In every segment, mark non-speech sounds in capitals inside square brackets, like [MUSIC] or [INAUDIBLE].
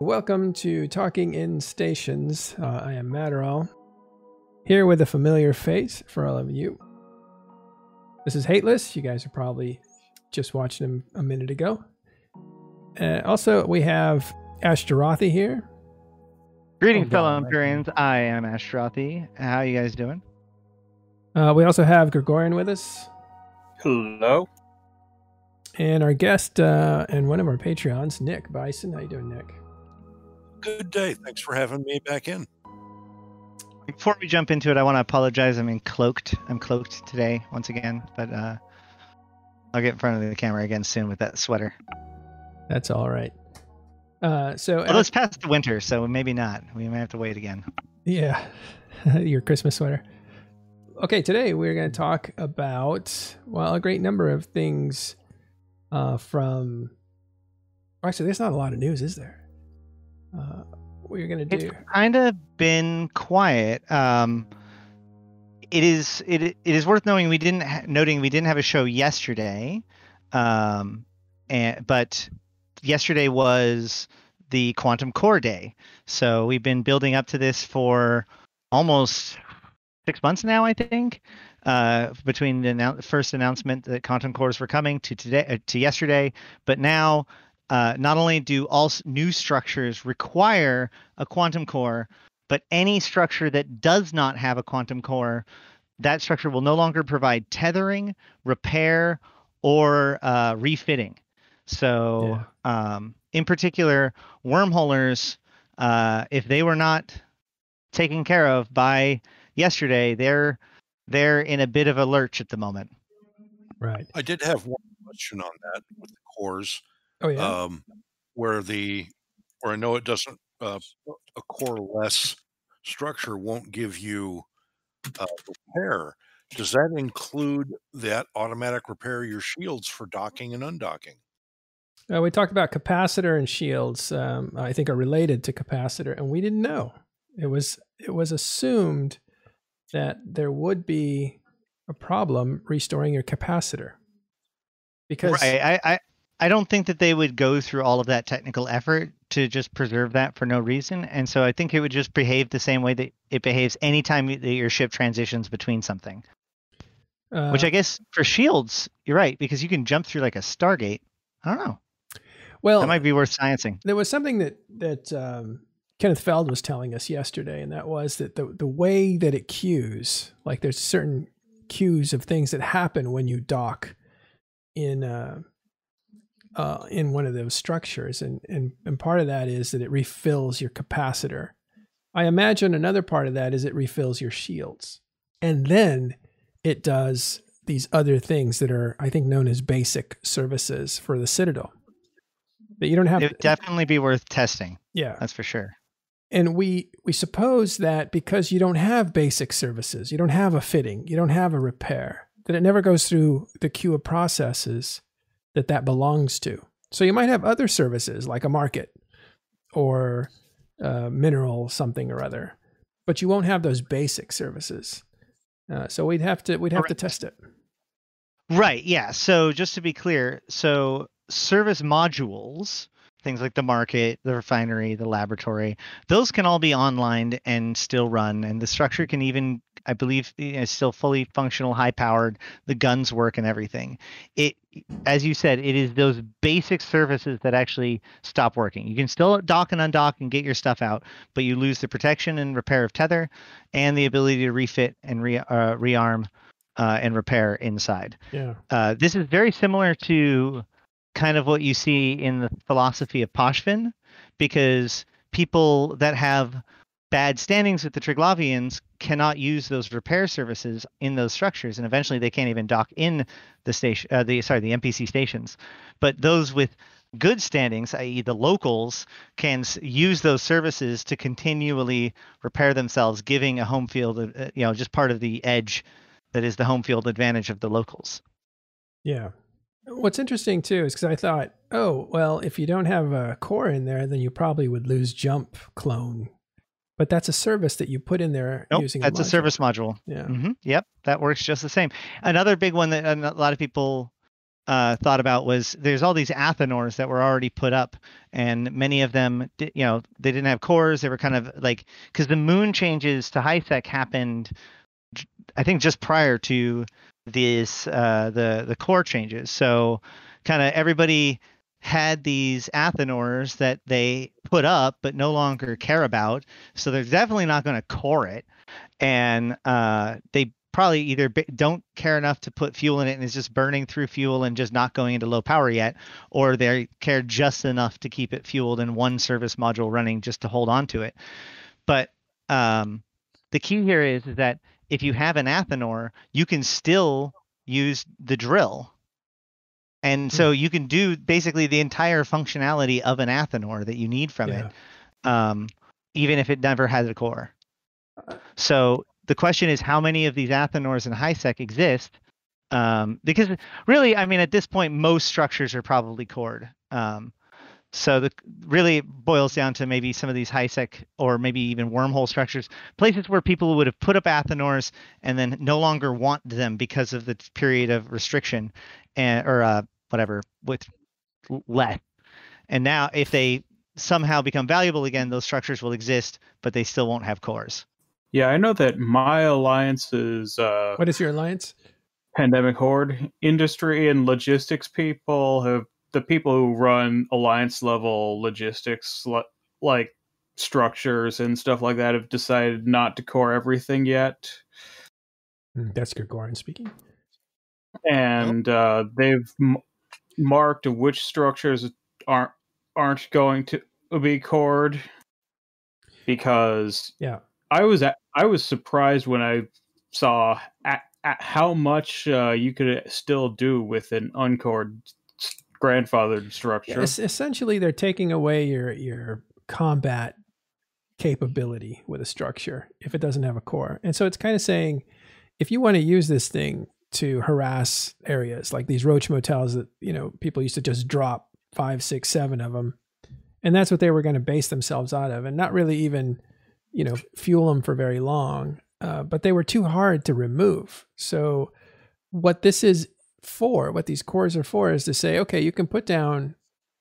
Welcome to Talking in Stations. Uh, I am Matterall, here with a familiar face for all of you. This is Hateless. You guys are probably just watching him a minute ago. Uh, also, we have Ashterothi here. Greetings, Oh, fellow God, Empyreans. I am Ashterothi. How are you guys doing? Uh, we also have Gregorian with us, Hello. and our guest uh, and one of our Patreons, Nick Bison. How you doing, Nick? Good day. Thanks for having me back in. Before we jump into it, I want to apologize. I'm in cloaked. I'm cloaked today once again, but uh, I'll get in front of the camera again soon with that sweater. That's all right. Uh, so, Well, it's past the winter, so maybe not. We may have to wait again. Yeah, [LAUGHS] your Christmas sweater. Okay, today we're going to talk about well a great number of things uh, from. Actually, there's not a lot of news, is there? Uh, we're going to do. It's kind of been quiet. Um, it is it it is worth knowing we didn't ha- noting we didn't have a show yesterday, um, and but yesterday was the quantum core day. So we've been building up to this for almost six months now, I think. Uh, between the annou- first announcement that quantum cores were coming to today uh, to yesterday, but now uh, not only do all new structures require a quantum core, but any structure that does not have a quantum core, that structure will no longer provide tethering, repair, or uh, refitting. So, um, in particular, wormholers, uh, if they were not taken care of by yesterday, they're they're in a bit of a lurch at the moment. Right. I did have one question on that with the cores, Oh yeah. um, where the where I know it doesn't uh, a core less structure won't give you uh, repair. Does that include that automatic repair of your shields for docking and undocking? Uh, we talked about capacitor and shields. Um, I think are related to capacitor, and we didn't know. It was it was assumed that there would be a problem restoring your capacitor because Right. I, I I don't think that they would go through all of that technical effort to just preserve that for no reason. And so I think it would just behave the same way that it behaves anytime that your ship transitions between something. uh, Which I guess for shields, you're right, because you can jump through like a Stargate. I don't know. well That might be worth sciencing. there was something that that um, Kenneth Feld was telling us yesterday, and that was that the the way that it cues, like there's certain cues of things that happen when you dock in uh, uh, in one of those structures, and and and part of that is that it refills your capacitor. I imagine another part of that is it refills your shields, and then it does these other things that are, I think, known as basic services for the Citadel. That you don't have. It would definitely be worth testing. yeah, That's for sure. and we we suppose that because you don't have basic services you don't have a fitting you don't have a repair that it never goes through the queue of processes that that belongs to so you might have other services like a market or uh, mineral something or other but you won't have those basic services uh, so we'd have to we'd have to test it Right. Yeah. So just to be clear, so service modules, things like the market, the refinery, the laboratory, those can all be online and still run, and the structure can even, I believe, you know, is still fully functional, high powered. The guns work and everything. It, as you said, it is those basic services that actually stop working. You can still dock and undock and get your stuff out, but you lose the protection and repair of tether, and the ability to refit and re, uh, rearm uh, and repair inside. yeah Uh, this is very similar to kind of what you see in the philosophy of Pochven, because people that have bad standings with the Triglavians cannot use those repair services in those structures, and eventually they can't even dock in the station. Uh, the sorry, the NPC stations. But those with good standings, i.e., the locals, can use those services to continually repair themselves, giving a home field, uh, you know, just part of the edge that is the home field advantage of the locals. Yeah. What's interesting too is because I thought, oh, well, if you don't have a core in there, then you probably would lose jump clone. But that's a service that you put in there Nope, using that's a module. service module. Yeah. hmm Yep, that works just the same. Another big one that uh, a lot of people uh, thought about was there's all these athanors that were already put up, and many of them, you know, they didn't have cores. They were kind of like because the moon changes to high sec happened, i think, just prior to this uh, the the core changes. So kind of everybody had these athanors that they put up but no longer care about. So they're definitely not going to core it, and uh, they probably either don't care enough to put fuel in it and it's just burning through fuel and just not going into low power yet, or they care just enough to keep it fueled and one service module running just to hold on to it. But um, the key here is, is that if you have an Athanor, you can still use the drill. And so you can do basically the entire functionality of an Athanor that you need from Yeah. it, um, even if it never has a core. So the question is, how many of these Athanors in HiSec exist? Um, because really, I mean, at this point, most structures are probably cored. Um, so the really boils down to maybe some of these HiSec or maybe even wormhole structures, places where people would have put up Athanors and then no longer want them because of the period of restriction and or uh, whatever with l- less. And now, if they somehow become valuable again, those structures will exist, but they still won't have cores. Yeah, I know that my alliance's uh, What is your alliance? pandemic horde industry and logistics people have the people who run alliance level logistics like structures and stuff like that have decided not to core everything yet Hmm, That's Gregorian speaking. and uh, they've m- marked which structures aren't aren't going to be cored because Yeah. I was at, I was surprised when I saw at, at how much uh, you could still do with an uncored grandfathered Yeah, structure. es- essentially, they're taking away your your combat capability with a structure if it doesn't have a core. And so it's kind of saying, if you want to use this thing to harass areas like these roach motels that you know people used to just drop five, six, seven of them, and that's what they were going to base themselves out of, and not really even you know fuel them for very long. Uh, but they were too hard to remove. So what this is for, what these cores are for, is to say, okay, you can put down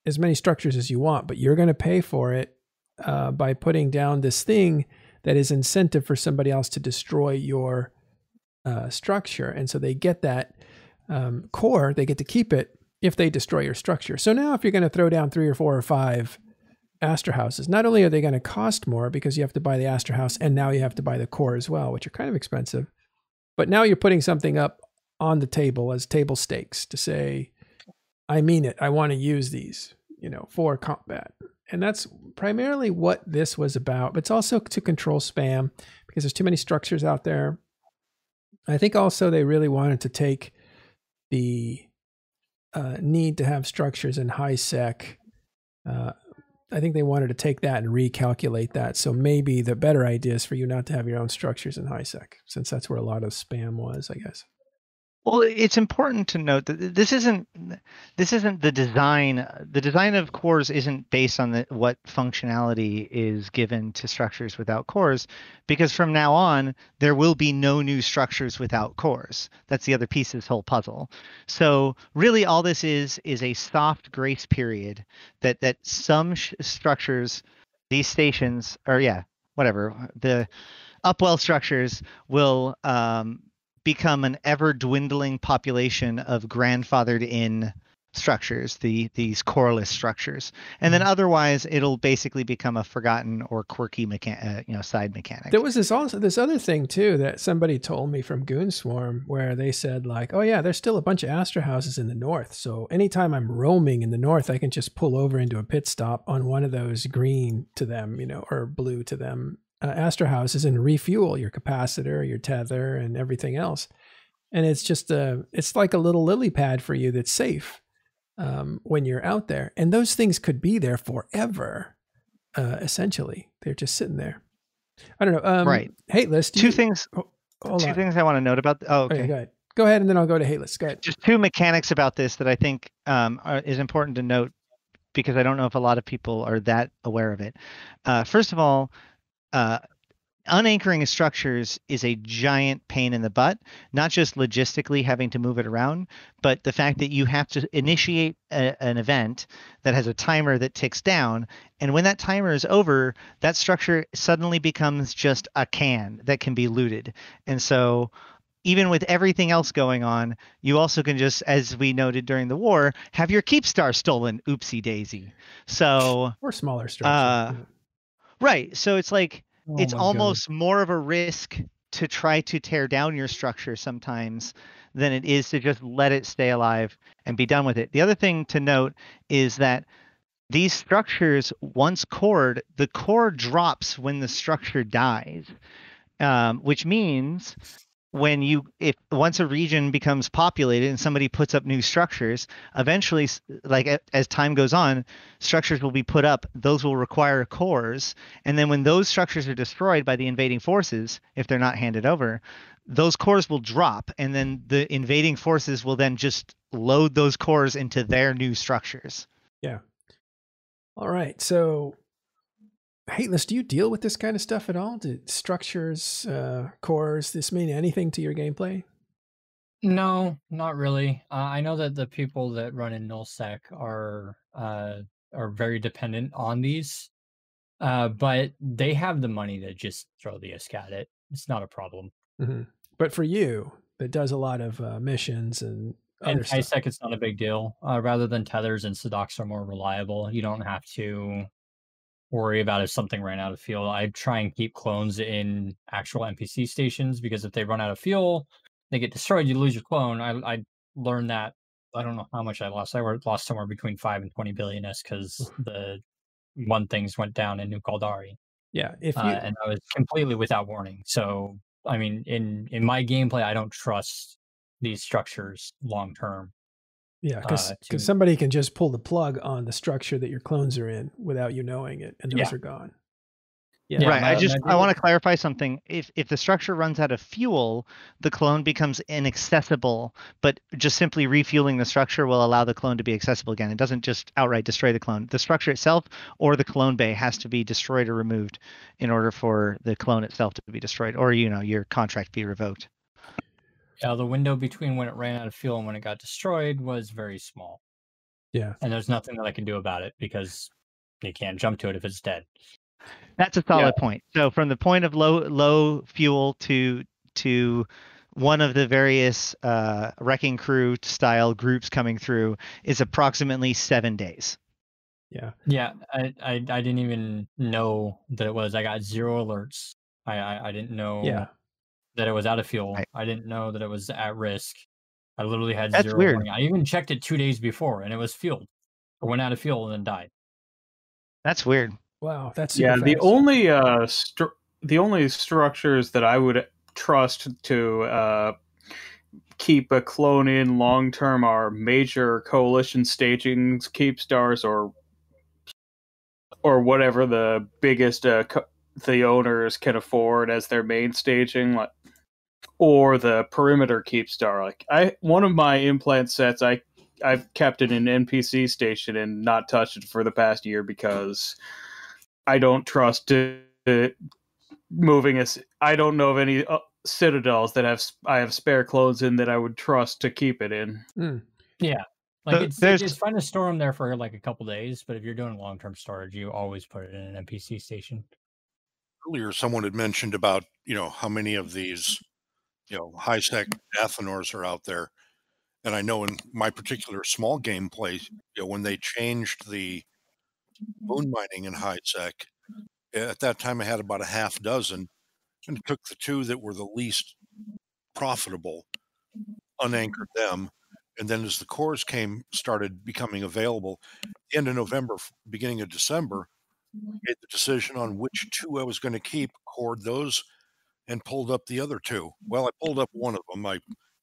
as many structures as you want, but you're going to pay for it uh, by putting down this thing that is incentive for somebody else to destroy your uh, structure. And so they get that um, core, they get to keep it if they destroy your structure. So now, if you're going to throw down three or four or five Astrahuses, not only are they going to cost more because you have to buy the Astrahus and now you have to buy the core as well, which are kind of expensive, but now you're putting something up on the table as table stakes to say, I mean it. I want to use these, you know, for combat. And that's primarily what this was about. But it's also to control spam because there's too many structures out there. I think also they really wanted to take the uh, need to have structures in high sec. Uh, I think they wanted to take that and recalculate that. So maybe the better idea is for you not to have your own structures in high sec, since that's where a lot of spam was, I guess. Well, it's important to note that this isn't this isn't the design. The design of cores isn't based on the, what functionality is given to structures without cores, because from now on there will be no new structures without cores. That's the other piece of this whole puzzle. So really, all this is is a soft grace period that that some structures, these stations, or yeah, whatever the upwell structures will um, become an ever dwindling population of grandfathered in structures the these coreless structures and then otherwise it'll basically become a forgotten or quirky mechan- uh, you know side mechanic There was this also this other thing too that somebody told me from Goonswarm where they said like, oh yeah, there's still a bunch of Astrahuses in the north. So anytime I'm roaming in the north, I can just pull over into a pit stop on one of those green to them, you know, or blue to them uh, Astrahuses and refuel your capacitor, your tether, and everything else. And it's just a, it's like a little lily pad for you that's safe um, when you're out there. And those things could be there forever. Uh, essentially, they're just sitting there. I don't know. Um, Right. Hateless. two you- things Hold two on. things i want to note about oh Okay, okay go ahead. Go ahead, and then I'll go to Hateless. Go ahead. just two mechanics about this that i think um, are, is important to note because i don't know if a lot of people are that aware of it uh, first of all uh, unanchoring structures is a giant pain in the butt, not just logistically having to move it around, but the fact that you have to initiate a, an event that has a timer that ticks down. And when that timer is over, that structure suddenly becomes just a can that can be looted. And so, even with everything else going on, you also can just, as we noted during the war, have your keep star stolen. Oopsie daisy. So, or smaller structure. Uh, right. So it's like, Oh it's my God. almost more of a risk to try to tear down your structure sometimes than it is to just let it stay alive and be done with it. The other thing to note is that these structures, once cored, the core drops when the structure dies, um, which means when you if once a region becomes populated and somebody puts up new structures eventually like as time goes on structures will be put up those will require cores and then when those structures are destroyed by the invading forces if they're not handed over those cores will drop and then the invading forces will then just load those cores into their new structures Yeah. All right. So, Hateless, do you deal with this kind of stuff at all? Do structures, uh, cores, this mean anything to your gameplay? No, not really. Uh, I know that the people that run in nullsec are uh, are very dependent on these, uh, but they have the money to just throw the ISK at it. It's not a problem. hmm But for you, that does a lot of uh, missions and And. ISEC, it's not a big deal. Uh, rather than tethers and Sedox are more reliable. You don't have to worry about if something ran out of fuel. I try and keep clones in actual NPC stations because if they run out of fuel, they get destroyed. You lose your clone. I I learned that. I don't know how much I lost. I lost somewhere between five and twenty billion s because the one things went down in New Caldari, Yeah. If you, uh, and I was completely without warning. So I mean, in in my gameplay, I don't trust these structures long term. Yeah, because uh, to- somebody can just pull the plug on the structure that your clones are in without you knowing it, and those Yeah. are gone. Yeah, right. I just I want to clarify something. If if the structure runs out of fuel, the clone becomes inaccessible. But just simply refueling the structure will allow the clone to be accessible again. It doesn't just outright destroy the clone. The structure itself or the clone bay has to be destroyed or removed in order for the clone itself to be destroyed, or you know your contract be revoked. Yeah, the window between when it ran out of fuel and when it got destroyed was very small. Yeah. And there's nothing that I can do about it because you can't jump to it if it's dead. That's a solid point. So from the point of low low fuel to to one of the various uh, wrecking crew style groups coming through is approximately seven days. Yeah. Yeah, I, I, I didn't even know that it was. I got zero alerts. I, I, I didn't know Yeah. That it was out of fuel. Right. I didn't know that it was at risk. I literally had That's zero weird. warning. I even checked it two days before and it was fueled. It went out of fuel and then died. That's weird. Wow. That's yeah the fast. only uh stru- the only structures that i would trust to uh keep a clone in long term are major coalition stagings keep stars or or whatever the biggest uh, co- the owners can afford as their main staging like or the perimeter keep star like i one of my implant sets i i've kept it in an npc station and not touched it for the past year because I don't trust it moving us. I don't know of any uh, citadels that have I have spare clothes in that I would trust to keep it in. Yeah. Like So it's, there's- it's fine to store them there for like a couple days, but if you're doing long term storage, you always put it in an NPC station. earlier someone had mentioned about you know how many of these you know high sec athanors are out there and i know in my particular small gameplay you know when they changed the moon mining in high sec at that time i had about a half dozen and took the two that were the least profitable unanchored them and then as the cores came started becoming available end of november beginning of december made the decision on which two I was going to keep, cored those, and pulled up the other two. Well, I pulled up one of them. I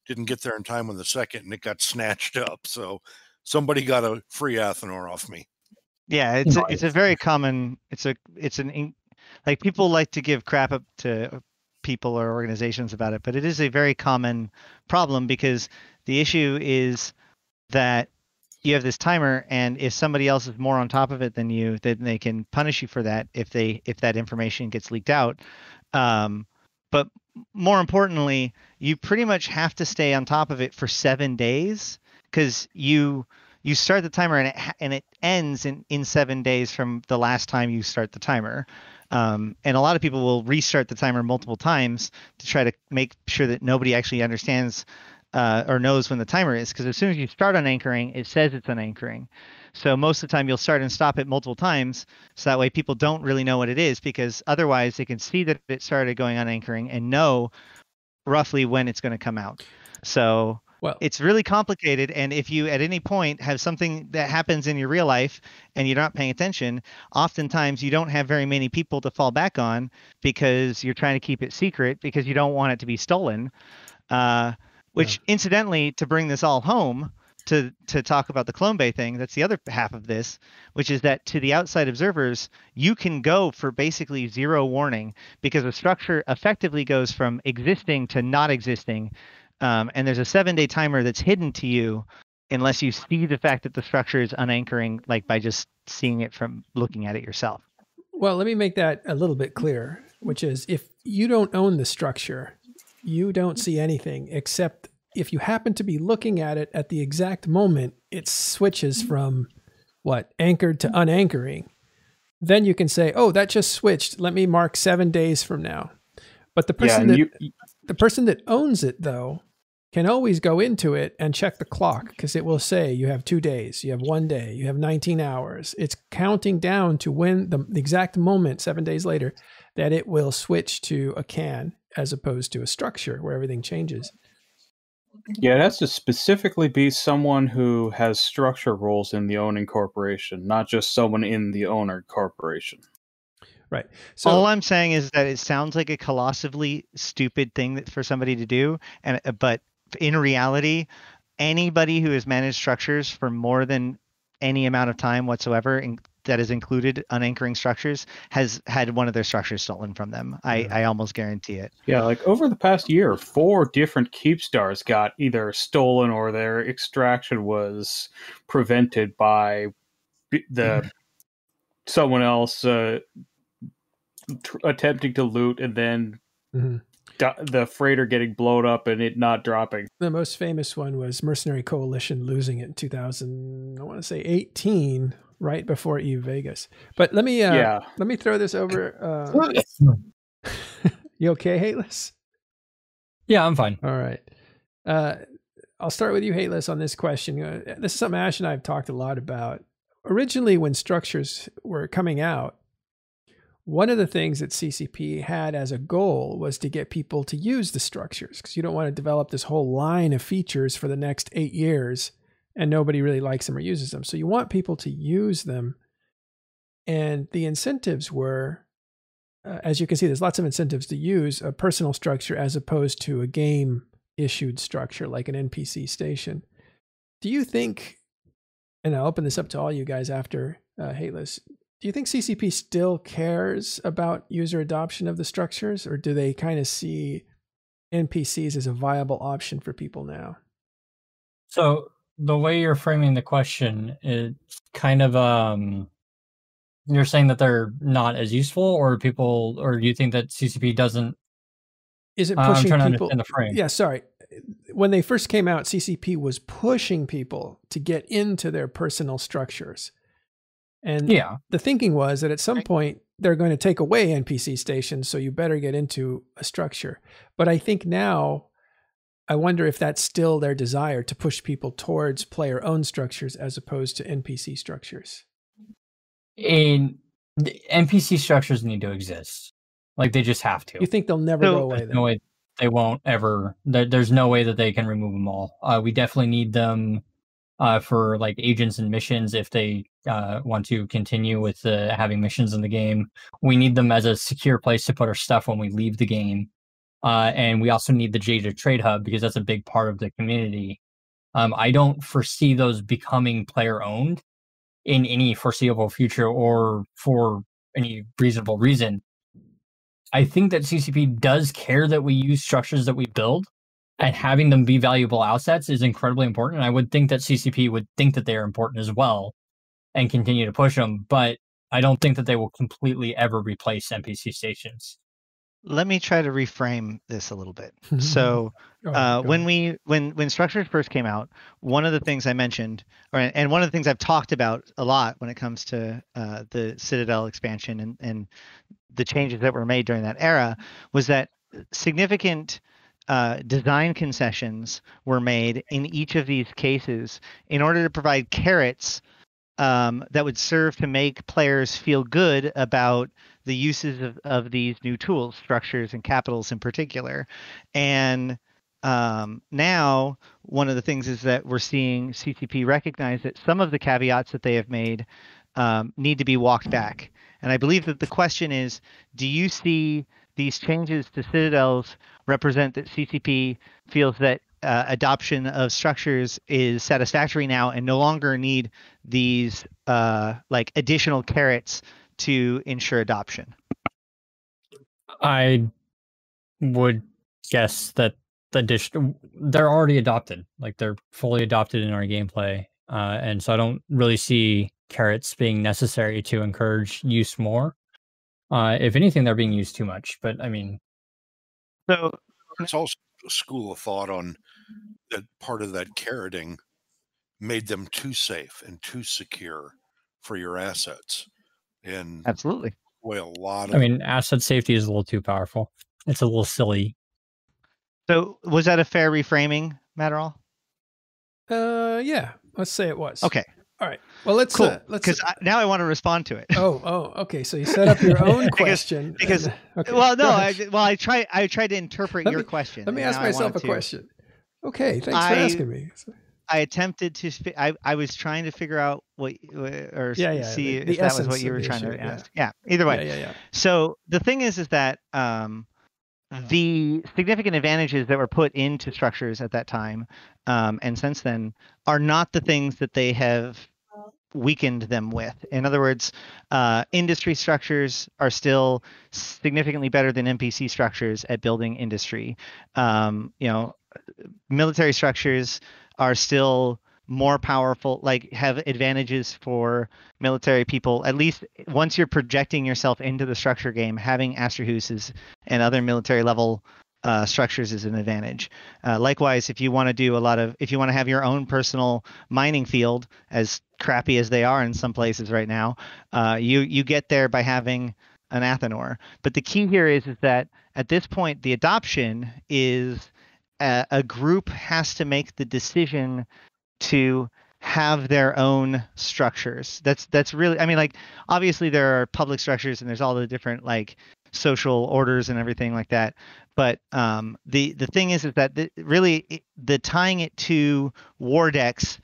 didn't get there in time on the second, and it got [LAUGHS] snatched up. So somebody got a free Athanor off me. Yeah, it's a, it's a very common. It's a it's an in- like people like to give crap up to people or organizations about it, but it is a very common problem because the issue is that you have this timer, and if somebody else is more on top of it than you, then they can punish you for that if they if that information gets leaked out. Um, but more importantly, you pretty much have to stay on top of it for seven days because you you start the timer and it and it ends in in seven days from the last time you start the timer. Um, and a lot of people will restart the timer multiple times to try to make sure that nobody actually understands uh, or knows when the timer is. Because as soon as you start unanchoring, it says it's unanchoring. So most of the time you'll start and stop it multiple times. So that way people don't really know what it is because otherwise they can see that it started going unanchoring and know roughly when it's going to come out. So Well, it's really complicated. And if you at any point have something that happens in your real life and you're not paying attention, oftentimes you don't have very many people to fall back on because you're trying to keep it secret because you don't want it to be stolen. Uh, which incidentally, to bring this all home, to to talk about the clone bay thing that's the other half of this which is that to the outside observers you can go for basically zero warning because the structure effectively goes from existing to not existing. Um, and there's a seven day timer that's hidden to you unless you see the fact that the structure is unanchoring like by just seeing it from looking at it yourself. Well, let me make that a little bit clearer, which is if you don't own the structure, you don't see anything except if you happen to be looking at it at the exact moment it switches mm-hmm. from what anchored to mm-hmm. unanchoring. Then you can say, "Oh, that just switched. Let me mark 7 days from now." But the person and that you, the person that owns it though can always go into it and check the clock mm-hmm. because it will say you have two days you have one day you have 19 hours it's counting down to when the, the exact moment seven days later that it will switch to a can as opposed to a structure where everything changes yeah, it has to specifically be someone who has structure roles in the owning corporation, not just someone in the owner corporation. Right. So all i'm saying is that it sounds like a colossally stupid thing that, for somebody to do and uh, but in reality anybody who has managed structures for more than any amount of time whatsoever in, that is included unanchoring structures has had one of their structures stolen from them i Yeah. i almost guarantee it Yeah, like over the past year, four different keep stars got either stolen or their extraction was prevented by the someone else uh, tr- attempting to loot and then Mhm. the freighter getting blown up and it not dropping. the most famous one was mercenary coalition losing it in 2000 i want to say 18 right before eve vegas but let me uh, yeah, let me throw this over uh, [LAUGHS] you okay hateless Yeah, I'm fine. All right. Uh, I'll start with you, Hateless, on this question. Uh, this is something Ash and I have talked a lot about. Originally, when structures were coming out, one of the things that CCP had as a goal was to get people to use the structures because you don't want to develop this whole line of features for the next eight years and nobody really likes them or uses them. So you want people to use them. And the incentives were uh, as you can see, there's lots of incentives to use a personal structure as opposed to a game issued structure like an NPC station. Do you think, and I'll open this up to all you guys after uh, Hateless, do you think CCP still cares about user adoption of the structures, or do they kind of see NPCs as a viable option for people now? So the way you're framing the question, it's kind of um you're saying that they're not as useful or people or do you think that CCP doesn't Is it I'm pushing trying people? understand the frame. Yeah, sorry. When they first came out, CCP was pushing people to get into their personal structures. And Yeah. the thinking was that at some point they're going to take away NPC stations, so you better get into a structure. But I think now, I wonder if that's still their desire to push people towards player owned structures as opposed to NPC structures. In the NPC structures need to exist. Like they just have to. You think they'll never So- go away then? no way they won't ever. There, there's no way that they can remove them all. Uh, we definitely need them uh, for like agents and missions if they uh, want to continue with uh, having missions in the game. We need them as a secure place to put our stuff when we leave the game, uh, and we also need the Jita Trade Hub because that's a big part of the community. Um, I don't foresee those becoming player owned in any foreseeable future or for any reasonable reason. I think that CCP does care that we use structures that we build, and having them be valuable assets is incredibly important. And I would think that CCP would think that they are important as well, and continue to push them. But I don't think that they will completely ever replace NPC stations. Let me try to reframe this a little bit. [LAUGHS] So uh, when we when when structures first came out, one of the things I mentioned, or and one of the things I've talked about a lot when it comes to uh, the Citadel expansion and and the changes that were made during that era, was that significant uh, design concessions were made in each of these cases in order to provide carrots um, that would serve to make players feel good about the uses of, of these new tools, structures, and capitals in particular. And um, now, one of the things is that we're seeing CCP recognize that some of the caveats that they have made um, need to be walked back. And I believe that the question is do you see these changes to Citadels represent that CCP feels that uh, adoption of structures is satisfactory now and no longer need these uh, like additional carrots to ensure adoption? I would guess that the dish they're already adopted, like they're fully adopted in our gameplay, uh, and so I don't really see carrots being necessary to encourage use more. Uh, if anything, they're being used too much. But I mean, So It's also a school of thought on that part of that carroting made them too safe and too secure for your assets. And absolutely. boy, a lot of I mean, asset safety is a little too powerful. It's a little silly. So was that a fair reframing, Matterall? Uh, yeah, let's say it was. Okay, All right. Well, let's cool. uh, let's. Because now I want to respond to it. oh, oh, okay. So you set up your own [LAUGHS] question because- and- okay, well, no, I, well, I try. I tried to interpret Let your me- question. Let me ask myself a to- question. Okay, thanks for asking me. I attempted to. I I was trying to figure out what or Yeah, yeah, see the- the if that was what you were trying issue, to yeah. ask. Yeah. Either way. Yeah, yeah, yeah. So the thing is, is that um, the significant advantages that were put into structures at that time um, and since then are not the things that they have weakened them with. In other words, uh, industry structures are still significantly better than NPC structures at building industry. Um, you know, military structures are still more powerful like have advantages for military people. At least once you're projecting yourself into the structure game having Astrahuses and other military level uh, structures is an advantage. Uh, likewise if you want to do a lot of if you want to have your own personal mining field as crappy as they are in some places right now uh, you you get there by having an Athanor but the key here is is that at this point the adoption is a, a group has to make the decision to have their own structures. That's that's really I mean like obviously there are public structures and there's all the different like social orders and everything like that. But um, the the thing is is that the, really the tying it to war decks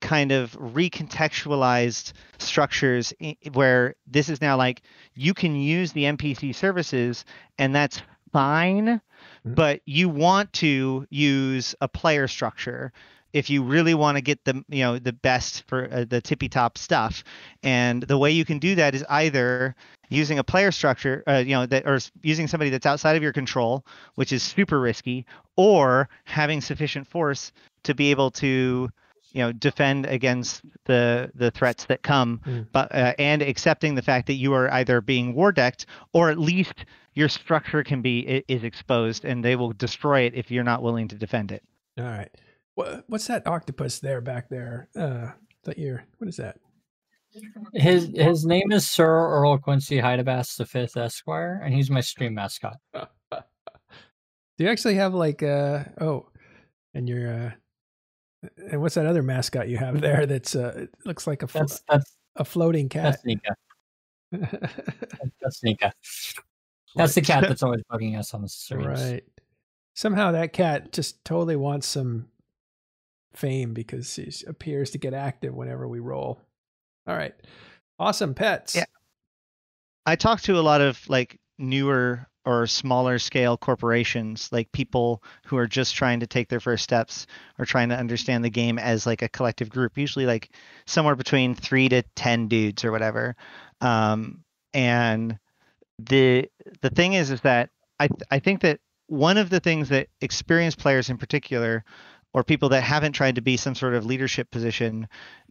kind of recontextualized structures where this is now like you can use the NPC services and that's fine Mhm. but you want to use a player structure if you really want to get the you know the best for uh, the tippy top stuff and the way you can do that is either using a player structure uh, you know that or using somebody that's outside of your control which is super risky or having sufficient force to be able to you know defend against the the threats that come Mm. but uh, and accepting the fact that you are either being war decked or at least your structure can be is exposed and they will destroy it if you're not willing to defend it All right. What, what's that octopus there back there? Uh, that you're. What is that? His his name is Sir Earl Quincy Hydebass the Fifth Esquire, and he's my stream mascot. [LAUGHS] Do you actually have like uh oh, and you're uh, and what's that other mascot you have there? That's uh, it looks like a flo- That's that's a floating cat. that's Nika. That's Nika. That's the cat that's always bugging us on the [LAUGHS] streams. right. Somehow that cat just totally wants some fame because she appears to get active whenever we roll. All right. Awesome pets. Yeah. I talk to a lot of like newer or smaller scale corporations, like people who are just trying to take their first steps or trying to understand the game as like a collective group, usually like somewhere between three to ten dudes or whatever. Um, and the the thing is, is that I I think that one of the things that experienced players in particular or people that haven't tried to be some sort of leadership position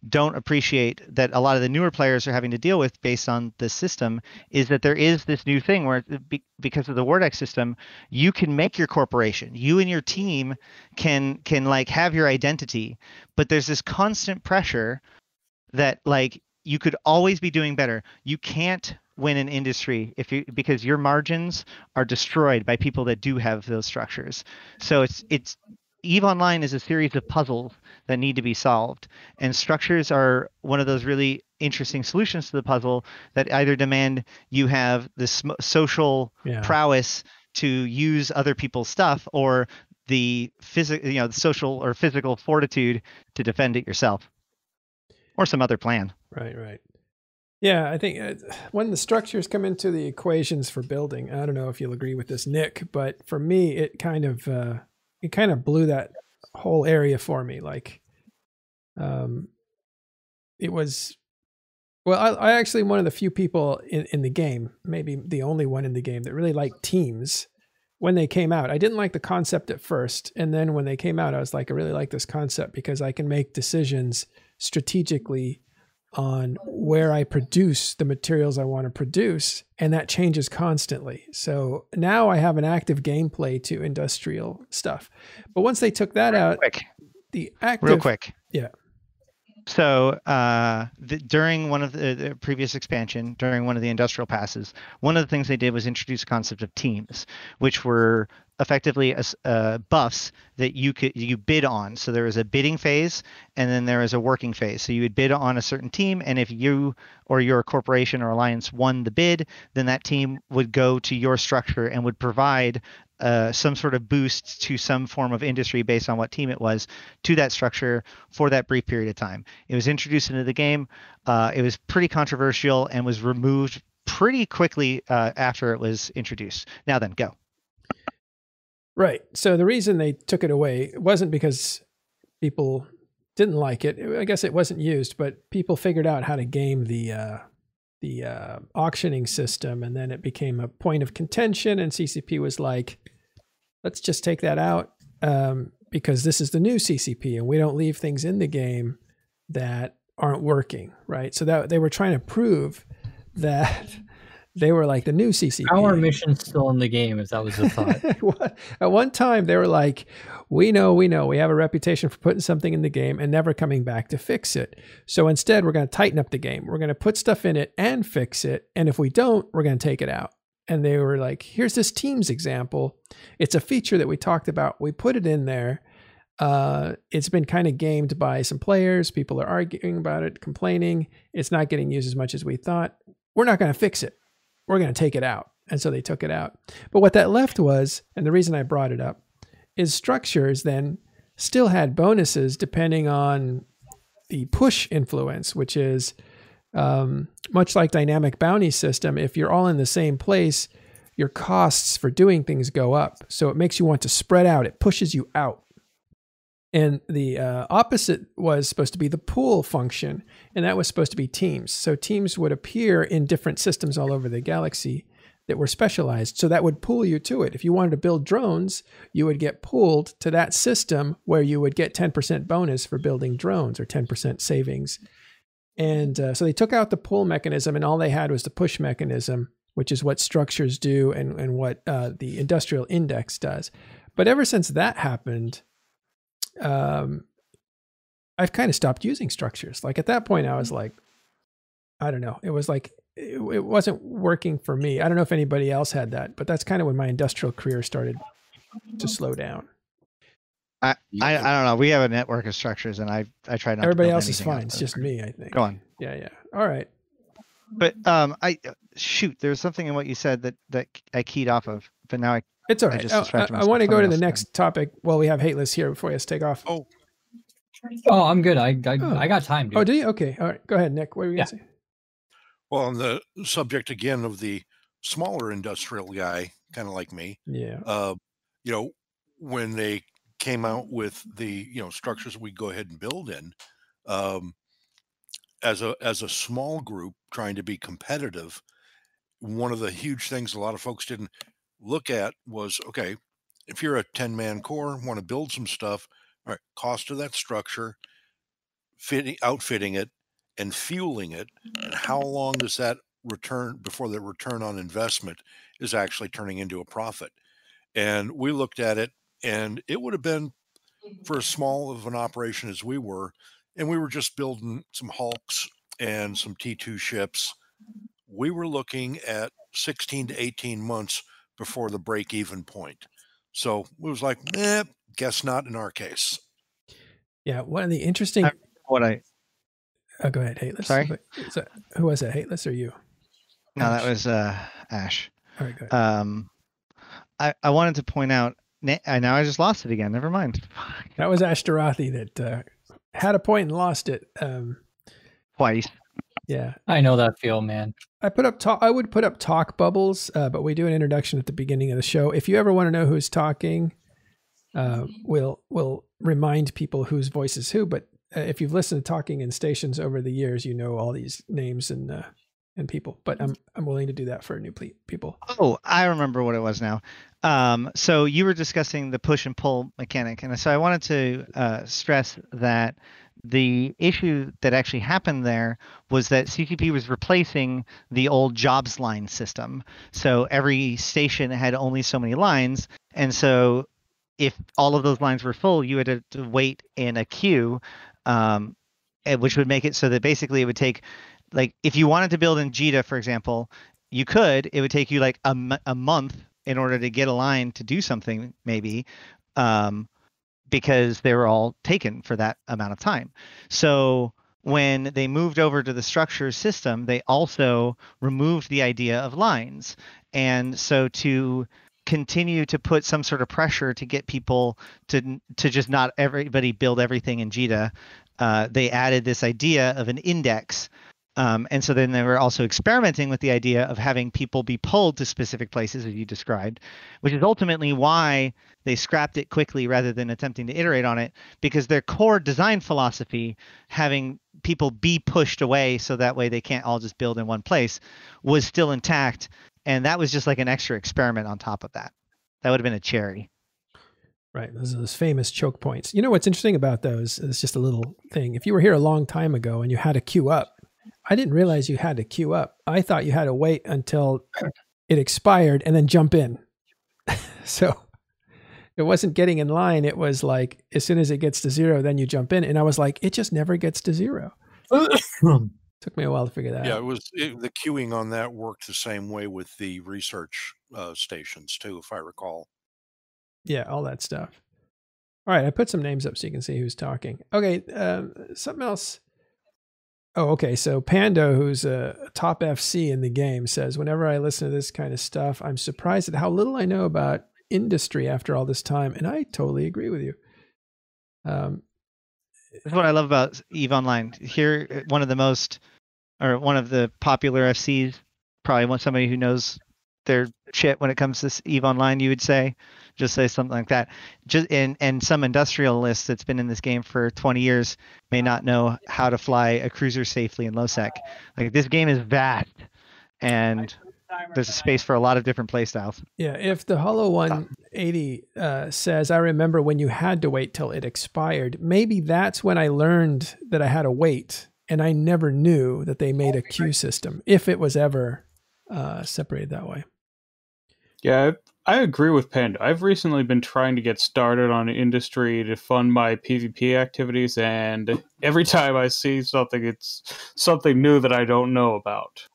don't appreciate that a lot of the newer players are having to deal with based on the system is that there is this new thing where uh, because of the Wordex system you can make your corporation. You and your team can can like have your identity but there's this constant pressure that like you could always be doing better. You can't win an industry if you because your margins are destroyed by people that do have those structures so it's it's eve online is a series of puzzles that need to be solved and structures are one of those really interesting solutions to the puzzle that either demand you have this social Yeah. prowess to use other people's stuff or the physical you know the social or physical fortitude to defend it yourself or some other plan Right, right. Yeah, I think uh, when the structures come into the equations for building, I don't know if you'll agree with this, Nick, but for me, it kind of uh, it kind of blew that whole area for me. Like, um, it was. Well, I, I actually one of the few people in, in the game, maybe the only one in the game that really liked teams when they came out. I didn't like the concept at first, and then when they came out, I was like, I really like this concept because I can make decisions strategically on where I produce the materials I want to produce, and that changes constantly. So now I have an active gameplay to industrial stuff. But once they took that out, quick the active real quick Yeah. so uh, the, during one of the, the previous expansion during one of the industrial passes one of the things they did was introduce a concept of teams which were effectively uh, buffs that you could you bid on so there was a bidding phase and then there was a working phase so you would bid on a certain team and if you or your corporation or alliance won the bid then that team would go to your structure and would provide uh, some sort of boost to some form of industry based on what team it was to that structure for that brief period of time. It was introduced into the game. Uh, it was pretty controversial and was removed pretty quickly uh, after it was introduced. Now then, go. Right. So the reason they took it away wasn't because people didn't like it. I guess it wasn't used, but people figured out how to game the uh, the uh, auctioning system, and then it became a point of contention. And CCP was like, "Let's just take that out um, because this is the new CCP, and we don't leave things in the game that aren't working." Right. So that they were trying to prove that [LAUGHS] they were like the new CCP. Our mission's still in the game, if that was the thought. [LAUGHS] At one time, they were like, "We know, we know, we have a reputation for putting something in the game and never coming back to fix it. So instead, we're going to tighten up the game. We're going to put stuff in it and fix it. And if we don't, we're going to take it out." And they were like, "Here's this Teams example. It's a feature that we talked about. We put it in there." Uh, it's been kind of gamed by some players. People are arguing about it, complaining. It's not getting used as much as we thought. We're not going to fix it we're going to take it out. And so they took it out. But what that left was, and the reason I brought it up, is structures then still had bonuses depending on the push influence, which is um, much like dynamic bounty system. If you're all in the same place, your costs for doing things go up. So it makes you want to spread out. It pushes you out. And the uh, opposite was supposed to be the pool function, and that was supposed to be teams. So teams would appear in different systems all over the galaxy that were specialized. So that would pull you to it. If you wanted to build drones, you would get pulled to that system where you would get 10% bonus for building drones or 10% savings. And uh, so they took out the pull mechanism, and all they had was the push mechanism, which is what structures do and, and what uh, the industrial index does. But ever since that happened, um, I've kind of stopped using structures. Like at that point, I was like, I don't know. It was like it, it wasn't working for me. I don't know if anybody else had that, but that's kind of when my industrial career started to slow down. I, I, I don't know. We have a network of structures, and I I try not. to Everybody build else is fine. It's just me, I think. Go on. Yeah, yeah. All right. But um, I shoot. There's something in what you said that that I keyed off of, but now I It's all right. I just Oh, distracted I, want to go to the next topic. while we have Hateless here before he has to take off. Oh, oh, I'm good. I I, Oh. I got time, dude. Oh, do you? Okay. All right. Go ahead, Nick. What were you Yeah. going to say? well, on the subject again of the smaller industrial guy, kind of like me, Yeah. uh, you know, when they came out with the you know structures we go ahead and build in, um, as a as a small group trying to be competitive, one of the huge things a lot of folks didn't look at was okay, if you're a ten man core, want to build some stuff, All right, cost of that structure, fitting, outfitting it, and fueling it, mm-hmm. and how long does that return before the return on investment is actually turning into a profit? And we looked at it, and it would have been for as small of an operation as we were, and we were just building some Hulks and some T2 ships. Mm-hmm. We were looking at 16 to 18 months before the break even point. So it was like, eh, guess not in our case. Yeah, one of the interesting. I- What I Oh, go ahead, Hateless. Sorry? Is that- who was that, Hateless or you? no, that was uh, Ash. All right, go ahead. Um, I I wanted to point out. I Now I just lost it again. Never mind. that was Ashterothi that uh, had a point and lost it. Um, Twice. Yeah, I know that feel, man. I put up talk. I would put up talk bubbles, uh, but we do an introduction at the beginning of the show. If you ever want to know who's talking, uh, we'll we'll remind people whose voice is who. But uh, if you've listened to talking in stations over the years, you know all these names and uh, and people. But I'm I'm willing to do that for new ple- people. Oh, I remember what it was now. Um, so you were discussing the push and pull mechanic, and so I wanted to uh, stress that the issue that actually happened there was that CCP was replacing the old jobs line system. So every station had only so many lines, and so if all of those lines were full, you had to, wait in a queue, um, which would make it so that basically it would take, like, if you wanted to build in JITA, for example, you could. It would take you like a, a month in order to get a line to do something, maybe, um, because they were all taken for that amount of time. So when they moved over to the structures system, they also removed the idea of lines. And so to continue to put some sort of pressure to get people to to just not everybody build everything in JITA, uh, they added this idea of an index um, and so then they were also experimenting with the idea of having people be pulled to specific places, as you described, which is ultimately why they scrapped it quickly rather than attempting to iterate on it, because their core design philosophy, having people be pushed away so that way they can't all just build in one place, was still intact. And that was just like an extra experiment on top of that. That would have been a cherry. Right. Those are those famous choke points. You know what's interesting about those? It's just a little thing. If you were here a long time ago and you had to queue up, I didn't realize you had to queue up. I thought you had to wait until it expired and then jump in. [LAUGHS] so it wasn't getting in line. It was like as soon as it gets to zero, then you jump in. And I was like, it just never gets to zero. [COUGHS] Took me a while to figure that Yeah, out. Yeah, it was it, the queuing on that worked the same way with the research uh, stations too, if I recall. Yeah, all that stuff. All right, I put some names up so you can see who's talking. Okay, um, something else. Oh, okay. So Pando, who's a top FC in the game, says, "Whenever I listen to this kind of stuff, I'm surprised at how little I know about industry after all this time." And I totally agree with you. Um, That's what I love about Eve Online. Here, uh, one of the most, or one of the popular FCs, probably somebody who knows their shit when it comes to Eve Online. You would say, just say something like that. Just and and some industrialist that's been in this game for 20 years may not know how to fly a cruiser safely in low sec. Like this game is vast, and there's a space for a lot of different playstyles. yeah, if the Hollow 180 uh, says, "I remember when you had to wait till it expired," maybe that's when I learned that I had to wait, and I never knew that they made a queue system if it was ever uh, separated that way. Yeah, I agree with Panda. I've recently been trying to get started on industry to fund my PvP activities, and every [LAUGHS] time I see something, it's something new that I don't know about.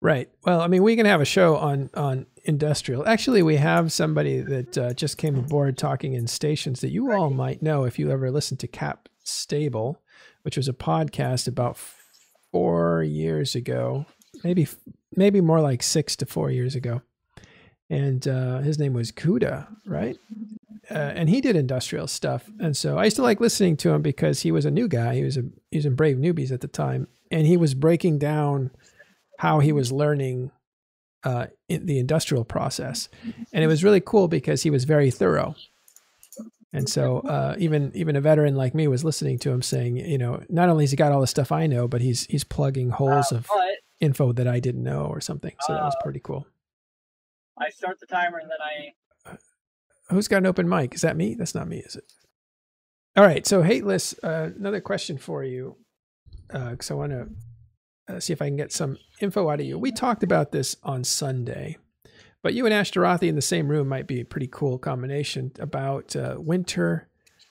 Right. Well, I mean, we can have a show on on industrial. Actually, we have somebody that uh, just came aboard talking in stations that you all might know if you ever listened to Cap Stable, which was a podcast about four years ago, maybe maybe more like six to four years ago. And uh, his name was Kuda, right? Uh, and he did industrial stuff. And so I used to like listening to him because he was a new guy. He was a he was in Brave Newbies at the time, and he was breaking down how he was learning uh, in the industrial process, and it was really cool because he was very thorough. And so uh, even even a veteran like me was listening to him saying, you know, not only has he got all the stuff I know, but he's he's plugging holes of info that I didn't know or something. So that was pretty cool. I start the timer and then I Who's got an open mic? Is that me? That's not me, is it? All right. So, Hateless, uh, another question for you, because I want to uh, see if I can get some info out of you. We talked about this on Sunday, but you and Ashterothi in the same room might be a pretty cool combination about uh, Winter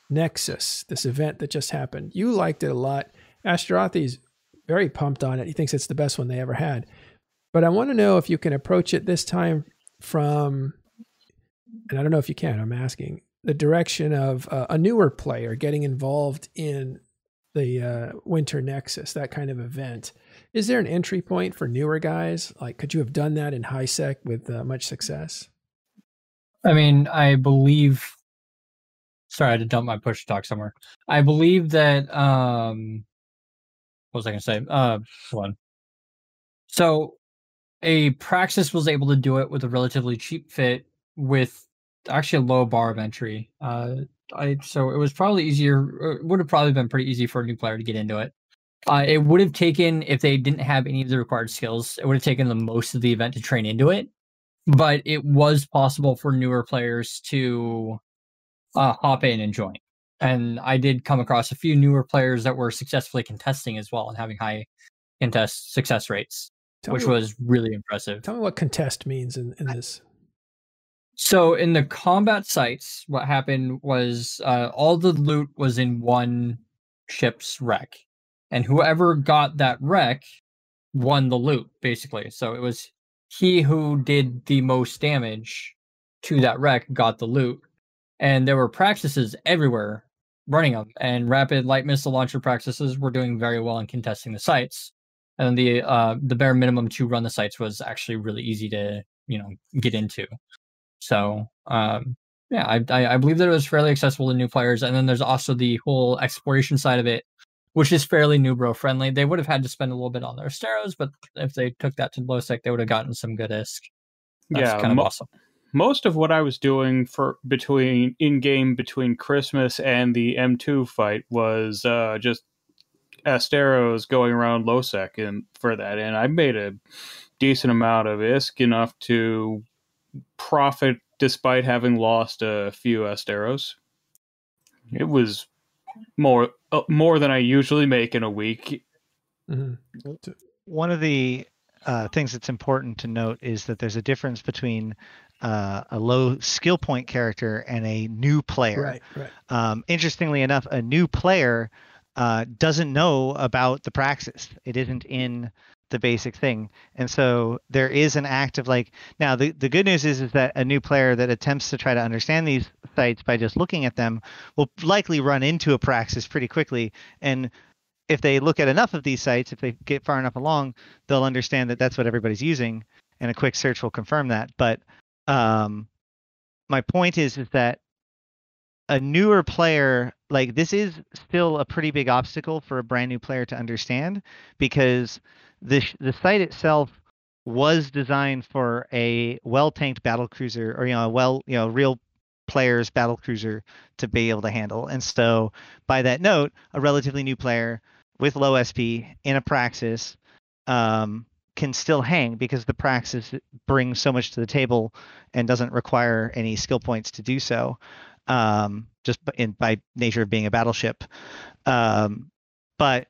Nexus, this event that just happened. You liked it a lot. Ashterothi's very pumped on it. He thinks it's the best one they ever had. But I want to know if you can approach it this time from, and I don't know if you can, I'm asking, the direction of uh, a newer player getting involved in the uh, Winter Nexus, that kind of event. Is there an entry point for newer guys? Like, could you have done that in high sec with uh, much success? I mean, I believe. Sorry, I had to dump my push talk somewhere. I believe that. um What was I going to say? Uh, one. So, a Praxis was able to do it with a relatively cheap fit with actually a low bar of entry. Uh, I so it was probably easier. It would have probably been pretty easy for a new player to get into it. Uh, it would have taken if they didn't have any of the required skills. It would have taken them most of the event to train into it, but it was possible for newer players to uh, hop in and join. And I did come across a few newer players that were successfully contesting as well and having high contest success rates, Tell which was really impressive. tell me what contest means in, in this. So in the combat sites, what happened was uh, all the loot was in one ship's wreck, and whoever got that wreck won the loot, basically. So it was he who did the most damage to that wreck got the loot, and there were Praxises everywhere running them, and rapid light missile launcher Praxises were doing very well in contesting the sites. And the uh, the bare minimum to run the sites was actually really easy to you know get into. So um, yeah, I, I I believe that it was fairly accessible to new players. And then there's also the whole exploration side of it, which is fairly new bro friendly. They would have had to spend a little bit on their steros, but if they took that to low sec, they would have gotten some good isk. That's yeah, kind of mo- awesome. most of what I was doing for between in game between Christmas and the M2 fight was uh, just Asteros going around Losec and for that, and I made a decent amount of ISK enough to profit despite having lost a few Asteros. It was more uh, more than I usually make in a week. Mm-hmm. one of the uh, things that's important to note is that there's a difference between uh, a low skill point character and a new player. Right, right. Um, interestingly enough, a new player uh, doesn't know about the praxis. It isn't in the basic thing, and so there is an act of like. Now, the the good news is is that a new player that attempts to try to understand these sites by just looking at them will likely run into a praxis pretty quickly, and if they look at enough of these sites, if they get far enough along, they'll understand that that's what everybody's using, and a quick search will confirm that. But um, my point is is that a newer player like this is still a pretty big obstacle for a brand new player to understand because the the site itself was designed for a well tanked battle cruiser or you know a well you know real players battle cruiser to be able to handle. And so by that note a relatively new player with low sp in a praxis um, can still hang because the praxis brings so much to the table and doesn't require any skill points to do so um, just in by nature of being a battleship. Um, but